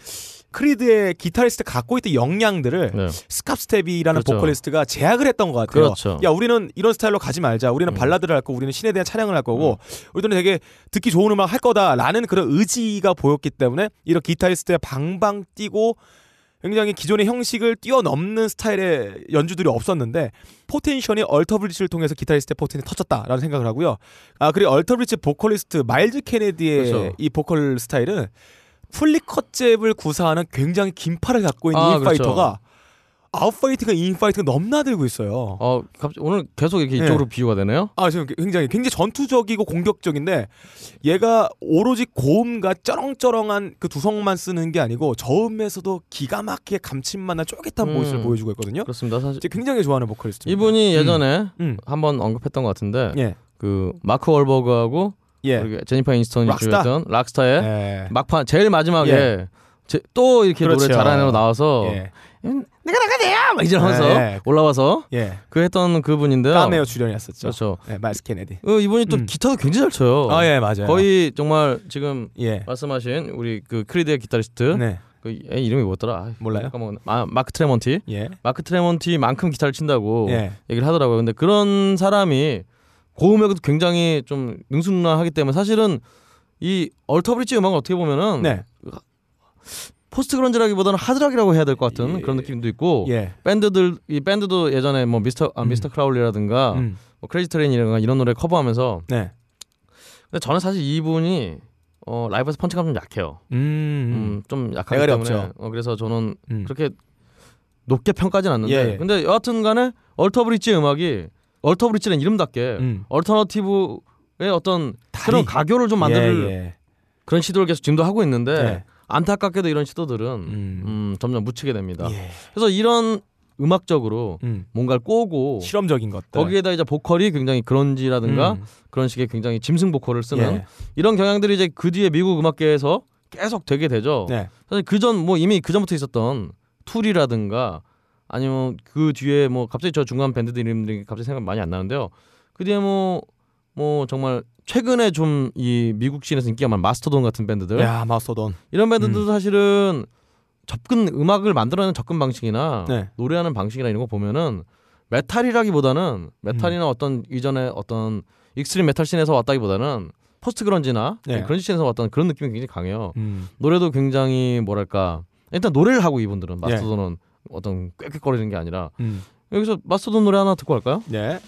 크리드의 기타리스트 갖고 있던 역량들을 네. 스캇 스탭이라는 그렇죠. 보컬리스트가 제약을 했던 것 같아요. 그렇죠. 야 우리는 이런 스타일로 가지 말자. 우리는 음. 발라드를 할 거고 우리는 신에 대한 찬양을 할 거고 우리들은 되게 듣기 좋은 음악 할 거다라는 그런 의지가 보였기 때문에 이런 기타리스트의 방방 뛰고 굉장히 기존의 형식을 뛰어넘는 스타일의 연주들이 없었는데 potential이 얼터브리지를 통해서 기타리스트의 포텐이 터졌다라는 생각을 하고요. 아 그리고 얼터브리지 보컬리스트 마일스 케네디의 그렇죠. 이 보컬 스타일은 flicker jab을 구사하는 굉장히 긴 팔을 갖고 있는 아, 인파이터가 outfighting과 인파이팅과 넘나들고 있어요. 어 갑자기 오늘 계속 이렇게 네. 이쪽으로 비유가 되네요. 아 지금 굉장히 굉장히 전투적이고 공격적인데 얘가 오로지 고음과 쩌렁쩌렁한 그 두성만 쓰는 게 아니고 저음에서도 기가 막히게 감칠맛난 쫄깃한 음. 보이스를 보여주고 있거든요. 그렇습니다. 사실 굉장히 좋아하는 보컬리스트. 이분이 예전에 음. 한번 언급했던 것 같은데 예. 그 마크 월버그하고 예. 그리고 제니퍼 인스턴이 락스타? 주였던 락스타의 예. 막판 제일 마지막에 예. 제- 또 이렇게 그렇죠. 노래 잘하는 애 나와서 예. 음, 내가 나가대야 막 이러면서 예. 올라와서 예. 그 했던 그분인데요. 까메오 출연이었었죠. 그렇죠. 예, 마일스 케네디. 어, 이분이 또 음. 기타도 굉장히 잘 쳐요. 아, 예, 맞아요. 거의 정말 지금 예. 말씀하신 우리 그 크리드의 기타리스트 네. 그 애 이름이 뭐였더라? 아, 몰라요? 까먹었네. 아, 마크 트레몬티. 예. 마크 트레몬티만큼 기타를 친다고 예. 얘기를 하더라고요. 근데 그런 사람이 고음에도 굉장히 좀 능수능란하기 때문에 사실은 이 얼터브리지 음악은 어떻게 보면은 네. post grunge라기보다는 하드락이라고 해야 될 것 같은 예. 그런 느낌도 있고 예. 밴드들 이 밴드도 예전에 뭐 미스터 아, 음. Mr. Crowley라든가 음. 뭐 Crazy Train이라든가 이런 노래 커버하면서 네. 근데 저는 사실 이분이 어, 라이브에서 펀치가 좀 약해요. 음. 음, 좀 약하기 때문에 없죠. 어, 그래서 저는 음. 그렇게 높게 평가하진 않는데 예, 예. 근데 여하튼간에 얼터브리지 음악이 얼터브리지는 이름답게 음. 얼터너티브의 어떤 다리. 그런 가교를 좀 만들 예, 예. 그런 시도를 계속 지금도 하고 있는데 예. 안타깝게도 이런 시도들은 음. 음, 점점 묻히게 됩니다. 예. 그래서 이런 음악적으로 음. 뭔가를 꼬고 실험적인 것들. 거기에다 이제 보컬이 굉장히 그런지라든가 음. 그런 식의 굉장히 짐승 보컬을 쓰는 예. 이런 경향들이 이제 그 뒤에 미국 음악계에서 계속 되게 되죠. 네. 사실 그전 뭐 이미 그 전부터 있었던 툴이라든가 아니면 그 뒤에 뭐 갑자기 저 중간 밴드들 이름들이 갑자기 생각 많이 안 나는데요. 그 뒤에 뭐뭐 정말 최근에 좀 이 미국 씬에서 인기가 많은 마스토돈 같은 밴드들 야, 마스토돈. 이런 밴드들도 음. 사실은 접근 음악을 만들어내는 접근 방식이나 네. 노래하는 방식이나 이런 거 보면은 메탈이라기보다는 메탈이나 음. 어떤 이전에 어떤 extreme metal 씬에서 왔다기보다는 post grunge나 네. 그런 씬에서 왔던 그런 느낌이 굉장히 강해요. 음. 노래도 굉장히 뭐랄까 일단 노래를 하고 이분들은 예. 마스토돈은 어떤 꽥꽥거리는 게 아니라 음. 여기서 마스토돈 노래 하나 듣고 갈까요? 네.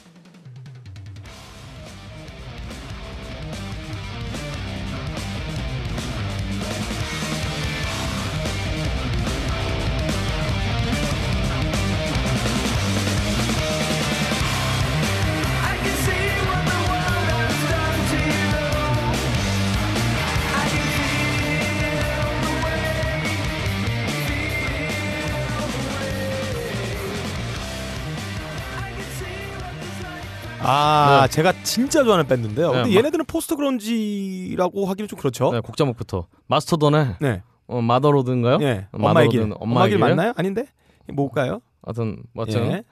제가 진짜 좋아하는 밴드인데요. 네, 근데 마- 얘네들은 post grunge라고 하기는 좀 그렇죠. 네, 곡 제목부터 마스토돈의 네. 어, Motherload인가요? 예. 마더로드는 엄마의 길. 엄마의 길? 맞나요? 아닌데? 뭘까요? 하여튼 뭐 하여튼 예.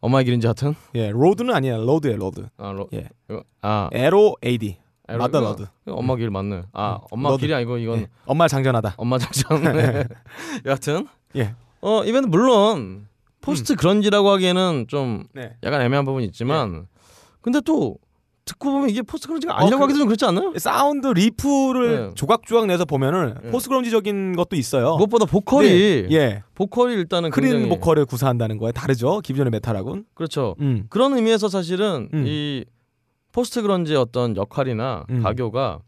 엄마의 길인지 하여튼 예. road는 아니야. load예요, load. 아, 로, 예. 아 L O A D. load. 이거 엄마 길 맞네. 아 음, 엄마 너도- 길이 아니고 이건 예. 엄마를 장전하다. 엄마 장전. 네. 여하튼 예. 어 이번에 물론 post grunge라고 하기에는 좀 네. 약간 애매한 부분이 있지만 근데 또 듣고 보면 이게 post grunge가 아니라고 그- 하기도 좀 그렇지 않나요? 사운드 riff를 네. 조각조각 내서 보면은 네. post grunge적인 것도 있어요. 무엇보다 보컬이 네. 예. 보컬이 일단은 clean 보컬을 구사한다는 거에 다르죠. 기존의 메탈하고는. 그렇죠. 음. 그런 의미에서 사실은 음. 이 post grunge의 어떤 역할이나 음. 가교가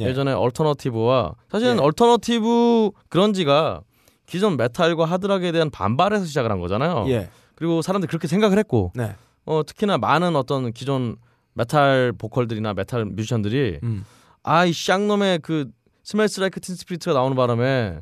예. 예전에 alternative와 사실은 예. alternative grunge가 기존 메탈과 하드락에 대한 반발에서 시작을 한 거잖아요. 예. 그리고 사람들이 그렇게 생각을 했고 네. 어, 특히나 많은 어떤 기존 메탈 보컬들이나 메탈 뮤지션들이 음. 아이 쌍놈의 그 Smells Like Teen Spirit가 나오는 바람에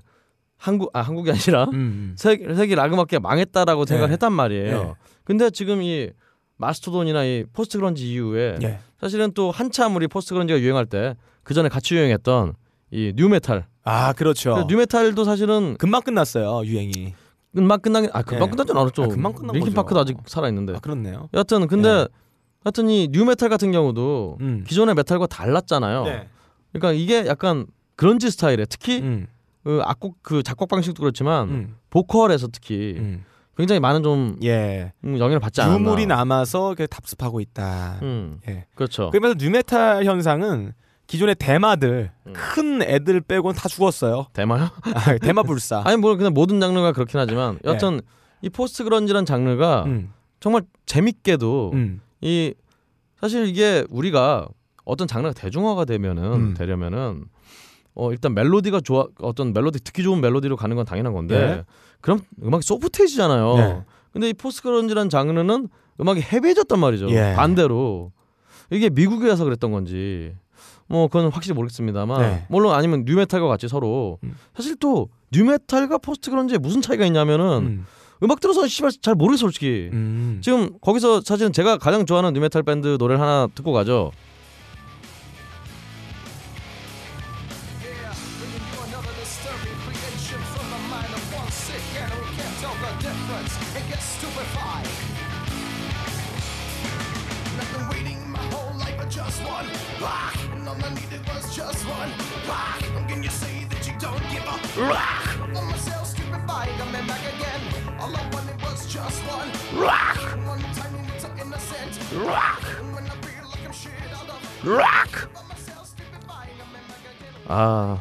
한국 아 한국이 아니라 음, 음. 세계, 세계 락음악계가 망했다라고 생각을 네. 했단 말이에요. 네. 근데 지금 이 마스토돈이나 이 post grunge 이후에 예. 사실은 또 한참 우리 post grunge가 유행할 때 그 전에 같이 유행했던 이 nu metal. 아 그렇죠. 그 nu metal도 사실은 금방 끝났어요 유행이. 금방 끝나긴 아 금방 예. 끝나진 않았죠. 아, 금방 끝난 링킨 파크도 아직 살아 있는데. 아 그렇네요. 여하튼 근데 예. 하여튼 이 nu metal 같은 경우도 음. 기존의 메탈과 달랐잖아요. 네. 그러니까 이게 약간 그런지 스타일에 특히 음. 그 악곡 그 작곡 방식도 그렇지만 음. 보컬에서 특히 음. 굉장히 많은 좀 예. 음, 영향을 받지 않았나. 유물이 남아서 그 답습하고 있다. 음, 예. 그렇죠. 그러면서 nu metal 현상은 기존의 대마들 음. 큰 애들 빼고는 다 죽었어요. 대마요? 아, 대마 불사. 아니 뭐 그냥 모든 장르가 그렇긴 하지만 여하튼 이 post grunge란 장르가 예. 음. 정말 재밌게도 음. 이 사실 이게 우리가 어떤 장르가 대중화가 되면은 음. 되려면은 어 일단 멜로디가 좋아 어떤 멜로디 듣기 좋은 멜로디로 가는 건 당연한 건데 네. 그럼 음악이 소프트해지잖아요. 네. 근데 이 post grunge란 장르는 음악이 heavy해졌단 말이죠. 예. 반대로 이게 미국에 와서 그랬던 건지 뭐 그건 확실히 모르겠습니다만 네. 물론 아니면 nu metal과 같이 서로 음. 사실 또 nu metal과 post grunge에 무슨 차이가 있냐면은 음. 음. 악 들어서 씨발 잘 모르겠어 솔직히. 음. 지금 거기서 사실은 제가 가장 좋아하는 nu metal 밴드 노래를 하나 듣고 가죠. 아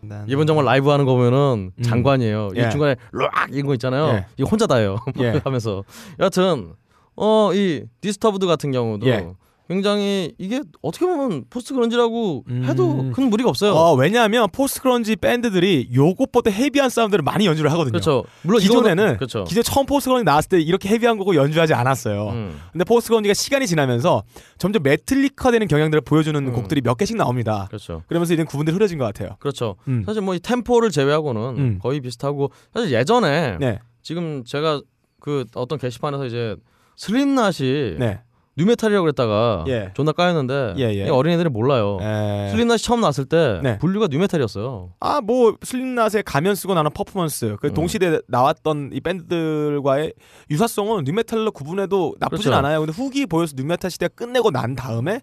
난- 이분 정말 라이브 하는 거 보면은 음. 장관이에요. 예. 이 중간에 락 이런 거 있잖아요. 예. 이거 혼자 다 해요. 예. 하면서 여하튼 어 이 Disturbed 같은 경우도 예. 굉장히 이게 어떻게 보면 post grunge라고 음. 해도 큰 무리가 없어요. 어, 왜냐하면 post grunge 밴드들이 요것보다 heavy한 사운드를 많이 연주를 하거든요. 그렇죠. 물론 기존에는 그렇죠. 기존 처음 post grunge 나왔을 때 이렇게 heavy한 곡을 연주하지 않았어요. 음. 근데 post grunge가 시간이 지나면서 점점 메틀릭화되는 경향들을 보여주는 음. 곡들이 몇 개씩 나옵니다. 그렇죠. 그러면서 이런 구분들이 흐려진 것 같아요. 그렇죠. 음. 사실 뭐 이 템포를 제외하고는 음. 거의 비슷하고 사실 예전에 네, 지금 제가 그 어떤 게시판에서 이제 슬림낫이 네. 뉴메탈이라고 그랬다가 예. 존나 까였는데 예, 예. 이 어린애들이 몰라요. 에... 슬림낫이 처음 나왔을 때 네. 분류가 뉴메탈이었어요. 아, 뭐 슬림낫의 가면 쓰고 나는 퍼포먼스, 그 음. 동시대에 나왔던 이 밴드들과의 유사성은 nu metal로 구분해도 나쁘진 그렇죠. 않아요. 근데 후기 보여서 nu metal 시대가 끝내고 난 다음에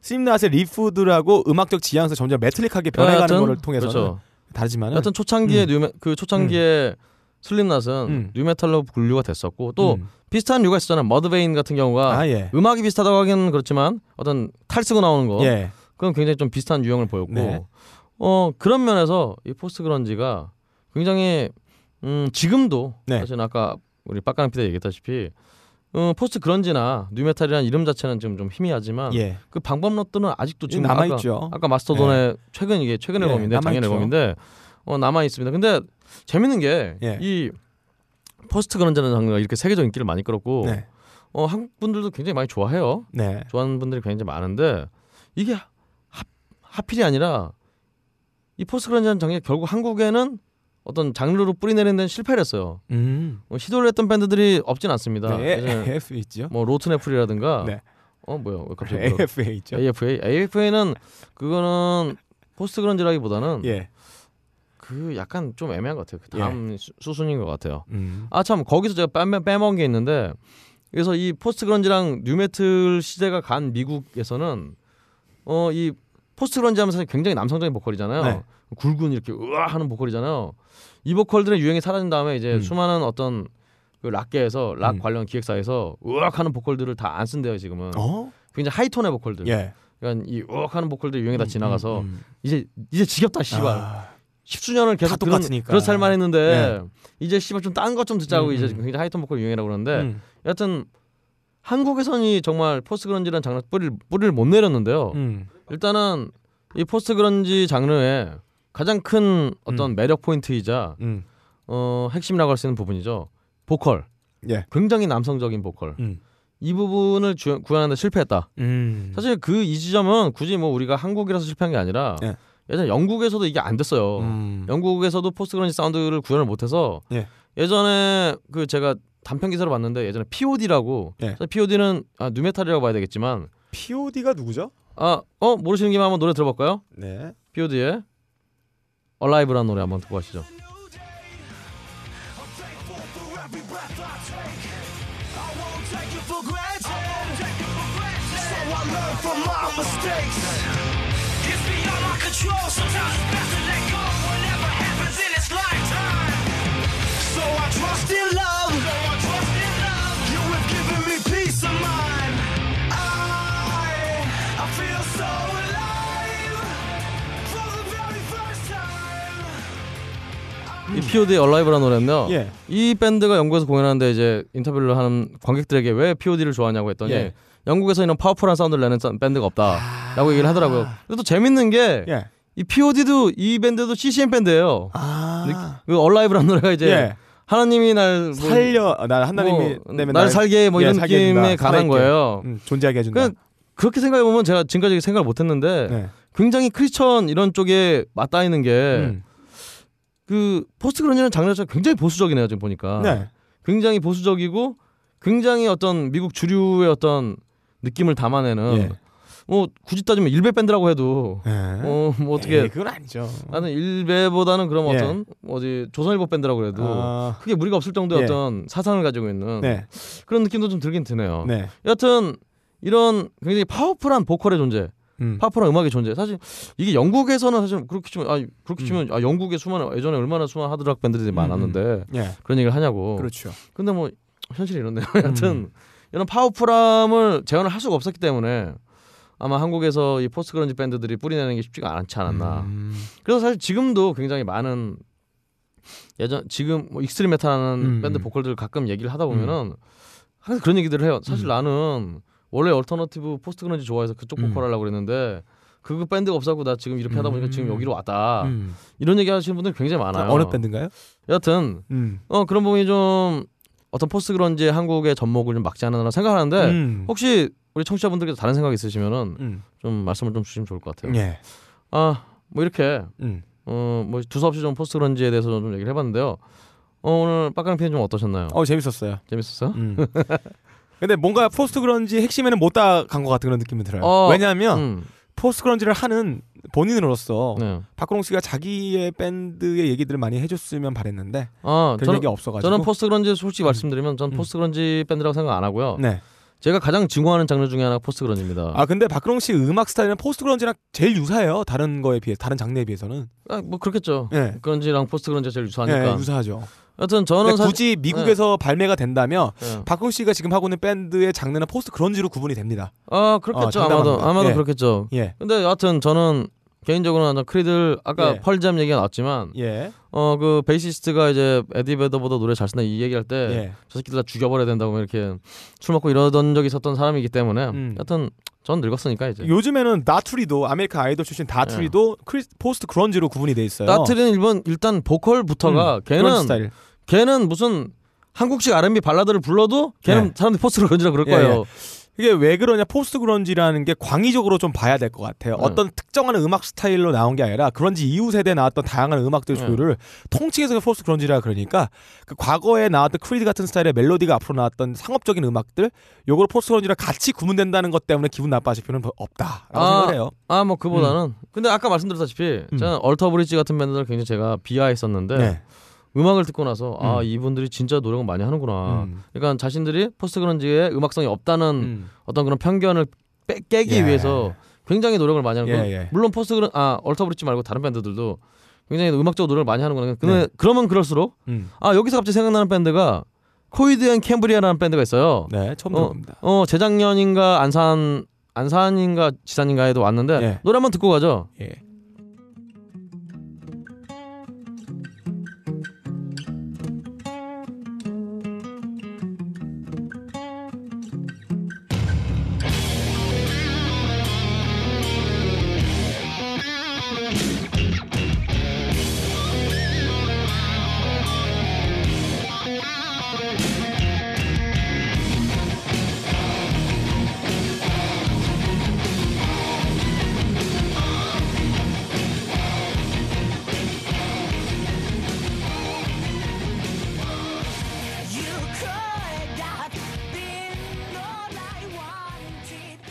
Slipknot의 riff들하고 음악적 지향에서 점점 metallic하게 변해가는 여하튼, 거를 통해서는 그렇죠. 다르지만은 여하튼 초창기에 음. nu me 그 초창기에 슬림낫은 음. nu metal로 분류가 됐었고 또 음. 비슷한 류가 있었잖아요. Mudvayne 같은 경우가 아 예, 음악이 비슷하다고 하기는 그렇지만 어떤 탈 쓰고 나오는 거 예, 그건 굉장히 좀 비슷한 유형을 보였고 네. 어 그런 면에서 이 post grunge가 굉장히 음 지금도 네. 사실 아까 우리 빡가능 피디 얘기했다시피 어, post grunge나 nu metal이라는 이름 자체는 지금 좀 희미하지만 예, 그 방법론들은 아직도 지금 남아 아까, 있죠. 아까 Mastodon의 최근 이게 최근 예, 앨범인데 작년. 앨범인데 어, 남아 있습니다. 근데 재밌는 게이 예. post grunge라는 장르가 이렇게 세계적 인기를 많이 끌었고 네, 어, 한국 분들도 굉장히 많이 좋아해요. 네, 좋아하는 분들이 굉장히 많은데 이게 하, 하필이 아니라 이 post grunge라는 장르가 결국 한국에는 어떤 장르로 뿌리내리는 데는 실패를 했어요. 음, 어, 시도를 했던 밴드들이 없진 않습니다. 네, AF 있죠. 뭐 Rotten Apple이라든가 네. 어 뭐야 왜 갑자기? AFA 있죠. AFA AFA는 그거는 post grunge라기보다는 예, 그 약간 좀 애매한 것 같아요. 그 다음 수- 수순인 것 같아요. 음, 아참 거기서 제가 빼, 빼먹은 게 있는데 그래서 이 post grunge랑 nu metal 시대가 간 미국에서는 어 이 post grunge 하면 사실 굉장히 남성적인 보컬이잖아요. 네. 굵은 이렇게 으아 하는 보컬이잖아요. 이 보컬들의 유행이 사라진 다음에 이제 음. 수많은 어떤 그 락계에서 락 음. 관련 기획사에서 으악 하는 보컬들을 다 안 쓴대요 지금은. 어, 굉장히 하이톤의 보컬들. 예, 그러니까 이 으악 하는 보컬들 유행이 다 지나가서 음, 음. 이제 이제 지겹다 씨발. 아, 십수년을 계속 다 그런 똑같으니까. 그런 살만 했는데 예. 이제 씨발 좀 딴 것 좀 듣자고 음, 이제 음. 굉장히 하이톤 보컬 유행이라고 그러는데 음, 여하튼 한국에서는 정말 post grunge라는 장르 뿌리를 뿌리를 못 내렸는데요. 음, 일단은 이 post grunge 장르의 가장 큰 어떤 매력 포인트이자 음, 어, 핵심이라고 할 수 있는 부분이죠. 보컬. 예, 굉장히 남성적인 보컬. 음, 이 부분을 주, 구현하는데 실패했다. 음, 사실 그 이 지점은 굳이 뭐 우리가 한국이라서 실패한 게 아니라 예. 예전 영국에서도 이게 안 됐어요. 음, 영국에서도 post grunge 사운드를 구현을 못해서 예. 예전에 그 제가 단편 기사로 봤는데 예전에 POD라고 예. POD는 아, 뉴메탈이라고 봐야 되겠지만 POD가 누구죠? 아 어 모르시는 김에 한번 노래 들어볼까요? 네, P.O.D의 Alive라는 노래 한번 듣고 가시죠. 이 P.O.D의 Alive라는 노래는요. 예. 이 밴드가 영국에서 공연하는데 이제 인터뷰를 하는 관객들에게 왜 P.O.D를 좋아하냐고 했더니 예. 영국에서 이런 파워풀한 사운드를 내는 사- 밴드가 없다라고 얘기를 하더라고요. 근데 또 재밌는 게이 예. P.O.D도 이 밴드도 CCM 밴드예요. 아. 그 Alive라는 노래가 이제 예. 하나님이 날 뭐, 살려 나 하나님이 뭐, 내면 날 살게 뭐 예, 이런 살게 느낌에 해준다. 관한. 거예요. 음, 존재하게 해준다. 그 그렇게 생각해 보면 제가 지금까지 생각을 못했는데 네. 굉장히 크리스천 이런 쪽에 맞닿아 있는 게 음. 그 포스트 그런지는 장르 자체가 굉장히 보수적이네요 지금 보니까 네. 굉장히 보수적이고 굉장히 어떤 미국 주류의 어떤 느낌을 담아내는 예. 뭐 굳이 따지면 일베 밴드라고 해도 예. 어 뭐 어떻게 에이, 그건 아니죠. 나는 일베보다는 그럼 예. 어떤 어디 조선일보 밴드라고 해도 아, 크게 무리가 없을 정도의 예. 어떤 사상을 가지고 있는 네. 그런 느낌도 좀 들긴 드네요. 네. 여하튼 이런 굉장히 파워풀한 보컬의 존재, 음. 파워풀한 음악의 존재. 사실 이게 영국에서는 사실 그렇게 치면 아 그렇게 음. 치면 아 영국에 수많은 예전에 얼마나 수많은 하드락 밴드들이 많았는데 예. 그런 얘기를 하냐고. 그렇죠. 근데 뭐 현실이 이렇네요. 여하튼 음. 이런 파워풀함을 재현을 할 수가 없었기 때문에 아마 한국에서 이 post grunge 밴드들이 뿌리내는 게 쉽지가 않지 않았나. 음. 그래서 사실 지금도 굉장히 많은 예전 지금 뭐 extreme metal하는 음. 밴드 보컬들 가끔 얘기를 하다 보면은 항상 그런 얘기들을 해요. 사실 음. 나는 원래 alternative post grunge 좋아해서 그쪽 음. 보컬 하려고 그랬는데 그 밴드가 없었고 나 지금 이렇게 하다 보니까 음. 지금 여기로 왔다. 음. 이런 얘기 하시는 분들 굉장히 많아요. 어느 밴드인가요? 여하튼 음. 어 그런 부분이 좀 어떤 post grunge 한국의 접목을 좀 막지 않나 생각하는데 음. 혹시 우리 청취자분들께서 다른 생각 있으시면은 음. 좀 말씀을 좀 주시면 좋을 것 같아요. 예. 아뭐 이렇게 음. 어뭐 두서없이 좀 post grunge에 대해서 좀 얘기를 해봤는데요. 어, 오늘 빡가능 피디는 좀 어떠셨나요? 어 재밌었어요. 재밌었어요? 음. 근데 뭔가 post grunge 핵심에는 못 다 간 것 같은 그런 느낌이 들어요. 어, 왜냐하면 음, post grunge를 하는 본인으로서 네. 박근홍 씨가 자기의 밴드의 얘기들을 많이 해줬으면 바랬는데 아 그런 저는 얘기 없어가지고 저는 post grunge 솔직히 음. 말씀드리면 전 음. post grunge 밴드라고 생각 안 하고요. 네. 제가 가장 증오하는 장르 중에 하나가 post grunge입니다. 아 근데 박근홍 씨 음악 스타일은 post grunge랑 제일 유사해요. 다른 거에 비해 다른 장르에 비해서는. 아, 뭐 그렇겠죠. 예. grunge랑 post grunge가 제일 유사하니까. 예, 유사하죠. 여튼 저는. 굳이 미국에서 발매가 된다면 예. 박근홍 씨가 지금 하고 있는 밴드의 장르는 post grunge로 구분이 됩니다. 아 그렇겠죠. 어, 아마도. 아마도 예. 그렇겠죠. 예. 근데 여하튼 저는 개인적으로는 Creed를 아까 예. Pearl Jam 얘기가 나왔지만 예. 어그 베이시스트가 이제 Eddie Vedder보다 노래 잘 쓴다 이 얘기할 때 예. 저 새끼들 다 죽여버려야 된다고 막 이렇게 술 먹고 이러던 적이 있었던 사람이기 때문에 음. 여튼 전 늙었으니까 이제 요즘에는 Daughtry도 American Idol 출신 Daughtry도 크리, post grunge로 구분이 돼 있어요. 예. Daughtry는 일본 일단 보컬부터가 음, 걔는. 걔는 무슨 한국식 R&B 발라드를 불러도 걔는 네. 사람들이 post grunge라 그럴 예, 거예요. 이게 왜 그러냐 post grunge라는 게 광의적으로 좀 봐야 될 것 같아요. 네. 어떤 특정한 음악 스타일로 나온 게 아니라 그런지 이후 세대에 나왔던 다양한 음악들 네. 조율을 통칭해서 post grunge라 그러니까 그 과거에 나왔던 Creed 같은 스타일의 멜로디가 앞으로 나왔던 상업적인 음악들 요걸 post grunge랑 같이 구분된다는 것 때문에 기분 나빠하실 필요는 없다라고 아, 생각을 해요. 아 뭐 그보다는 근데 아까 말씀드렸다시피 음. 저는 Alter Bridge 같은 밴드를 굉장히 제가 비하했었는데 네. 음악을 듣고 나서 아 음. 이분들이 진짜 노력을 많이 하는구나. 음. 그러니까 자신들이 post grunge의 음악성이 없다는 음. 어떤 그런 편견을 빼, 깨기 예. 위해서 굉장히 노력을 많이 하는 예, 거. 예. 물론 post grun 아 Alter Bridge 말고 다른 밴드들도 굉장히 음악적 노력을 많이 하는구나. 근데 네. 그러면 그럴수록 음. 아 여기서 갑자기 생각나는 밴드가 Coheed and Cambria라는 밴드가 있어요. 네, 처음 어, 들어봅니다. 어 재작년인가 안산 안산인가 지산인가에도 왔는데 예. 노래 한번 듣고 가죠. 예.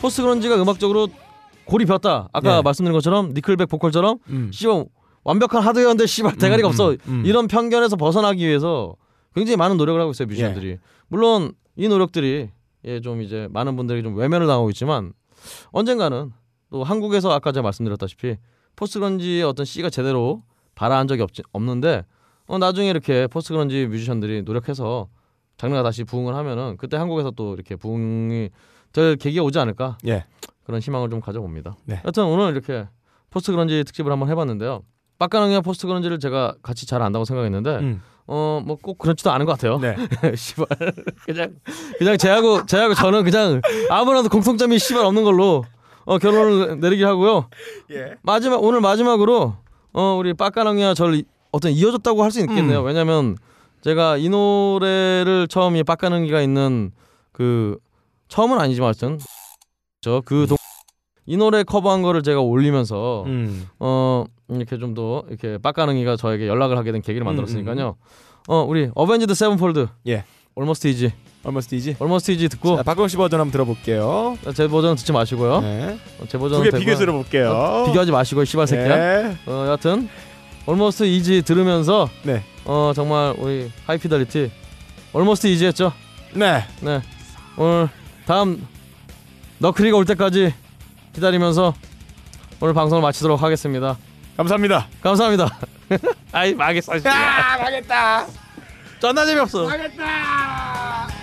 post grunge가 음악적으로 골이 비었다. 아까 예. 말씀드린 것처럼 Nickelback 보컬처럼 음. 씨발 완벽한 하드웨어인데 씨발 대가리가 음, 없어. 음, 음. 이런 편견에서 벗어나기 위해서 굉장히 많은 노력을 하고 있어요 뮤지션들이. 예. 물론 이 노력들이 예, 좀 이제 많은 분들이 좀 외면을 당하고 있지만 언젠가는 또 한국에서 아까 제가 말씀드렸다시피 post grunge의 어떤 씨가 제대로 발아한 적이 없지, 없는데 어, 나중에 이렇게 post grunge 뮤지션들이 노력해서 장르가 다시 부흥을 하면은 그때 한국에서 또 이렇게 부흥이 될 계기가 오지 않을까 예. 그런 희망을 좀 가져봅니다. 네. 하여튼 오늘 이렇게 post grunge 특집을 한번 해봤는데요. 빡가능이와 post grunge를 제가 같이 잘 안다고 생각했는데 음. 어뭐 꼭 그렇지도 않은 것 같아요. 네. 씨발 그냥 그냥 쟤하고 쟤하고 저는 그냥 아무나도 공통점이 씨발 없는 걸로 어 결론을 내리게 하고요. 예. 마지막 오늘 마지막으로 어 우리 빡가능이와 저를 이- 어떤 이어줬다고 할 수 있겠네요. 음. 왜냐면 제가 이 노래를 처음 이 빡가능이가 있는 그 처음은 아니지만 하여튼 저그 이 노래 커버한 거를 제가 올리면서 음. 어 이렇게 좀 더 이렇게 빡가능이가 저에게 연락을 하게 된 계기를 음, 만들었으니까요. 어 우리 Avenged Sevenfold 예. Almost Easy Almost Easy. Almost Easy 듣고 자, 박광 씨 버전 한번 들어볼게요. 제 버전 듣지 마시고요. 네. 어, 제 버전은 두개. 비교 들어볼게요. 어, 비교하지 마시고 씨발 새끼야. 네. 어 여하튼 Almost Easy 들으면서 네. 어 정말 우리 High Fidelity Almost Easy했죠. 네. 네 오늘 다음 너클리가 올 때까지 기다리면서 오늘 방송을 마치도록 하겠습니다. 감사합니다. 감사합니다. 아이 망했어. 아, 망했다. 존나 재미없어. 망했다.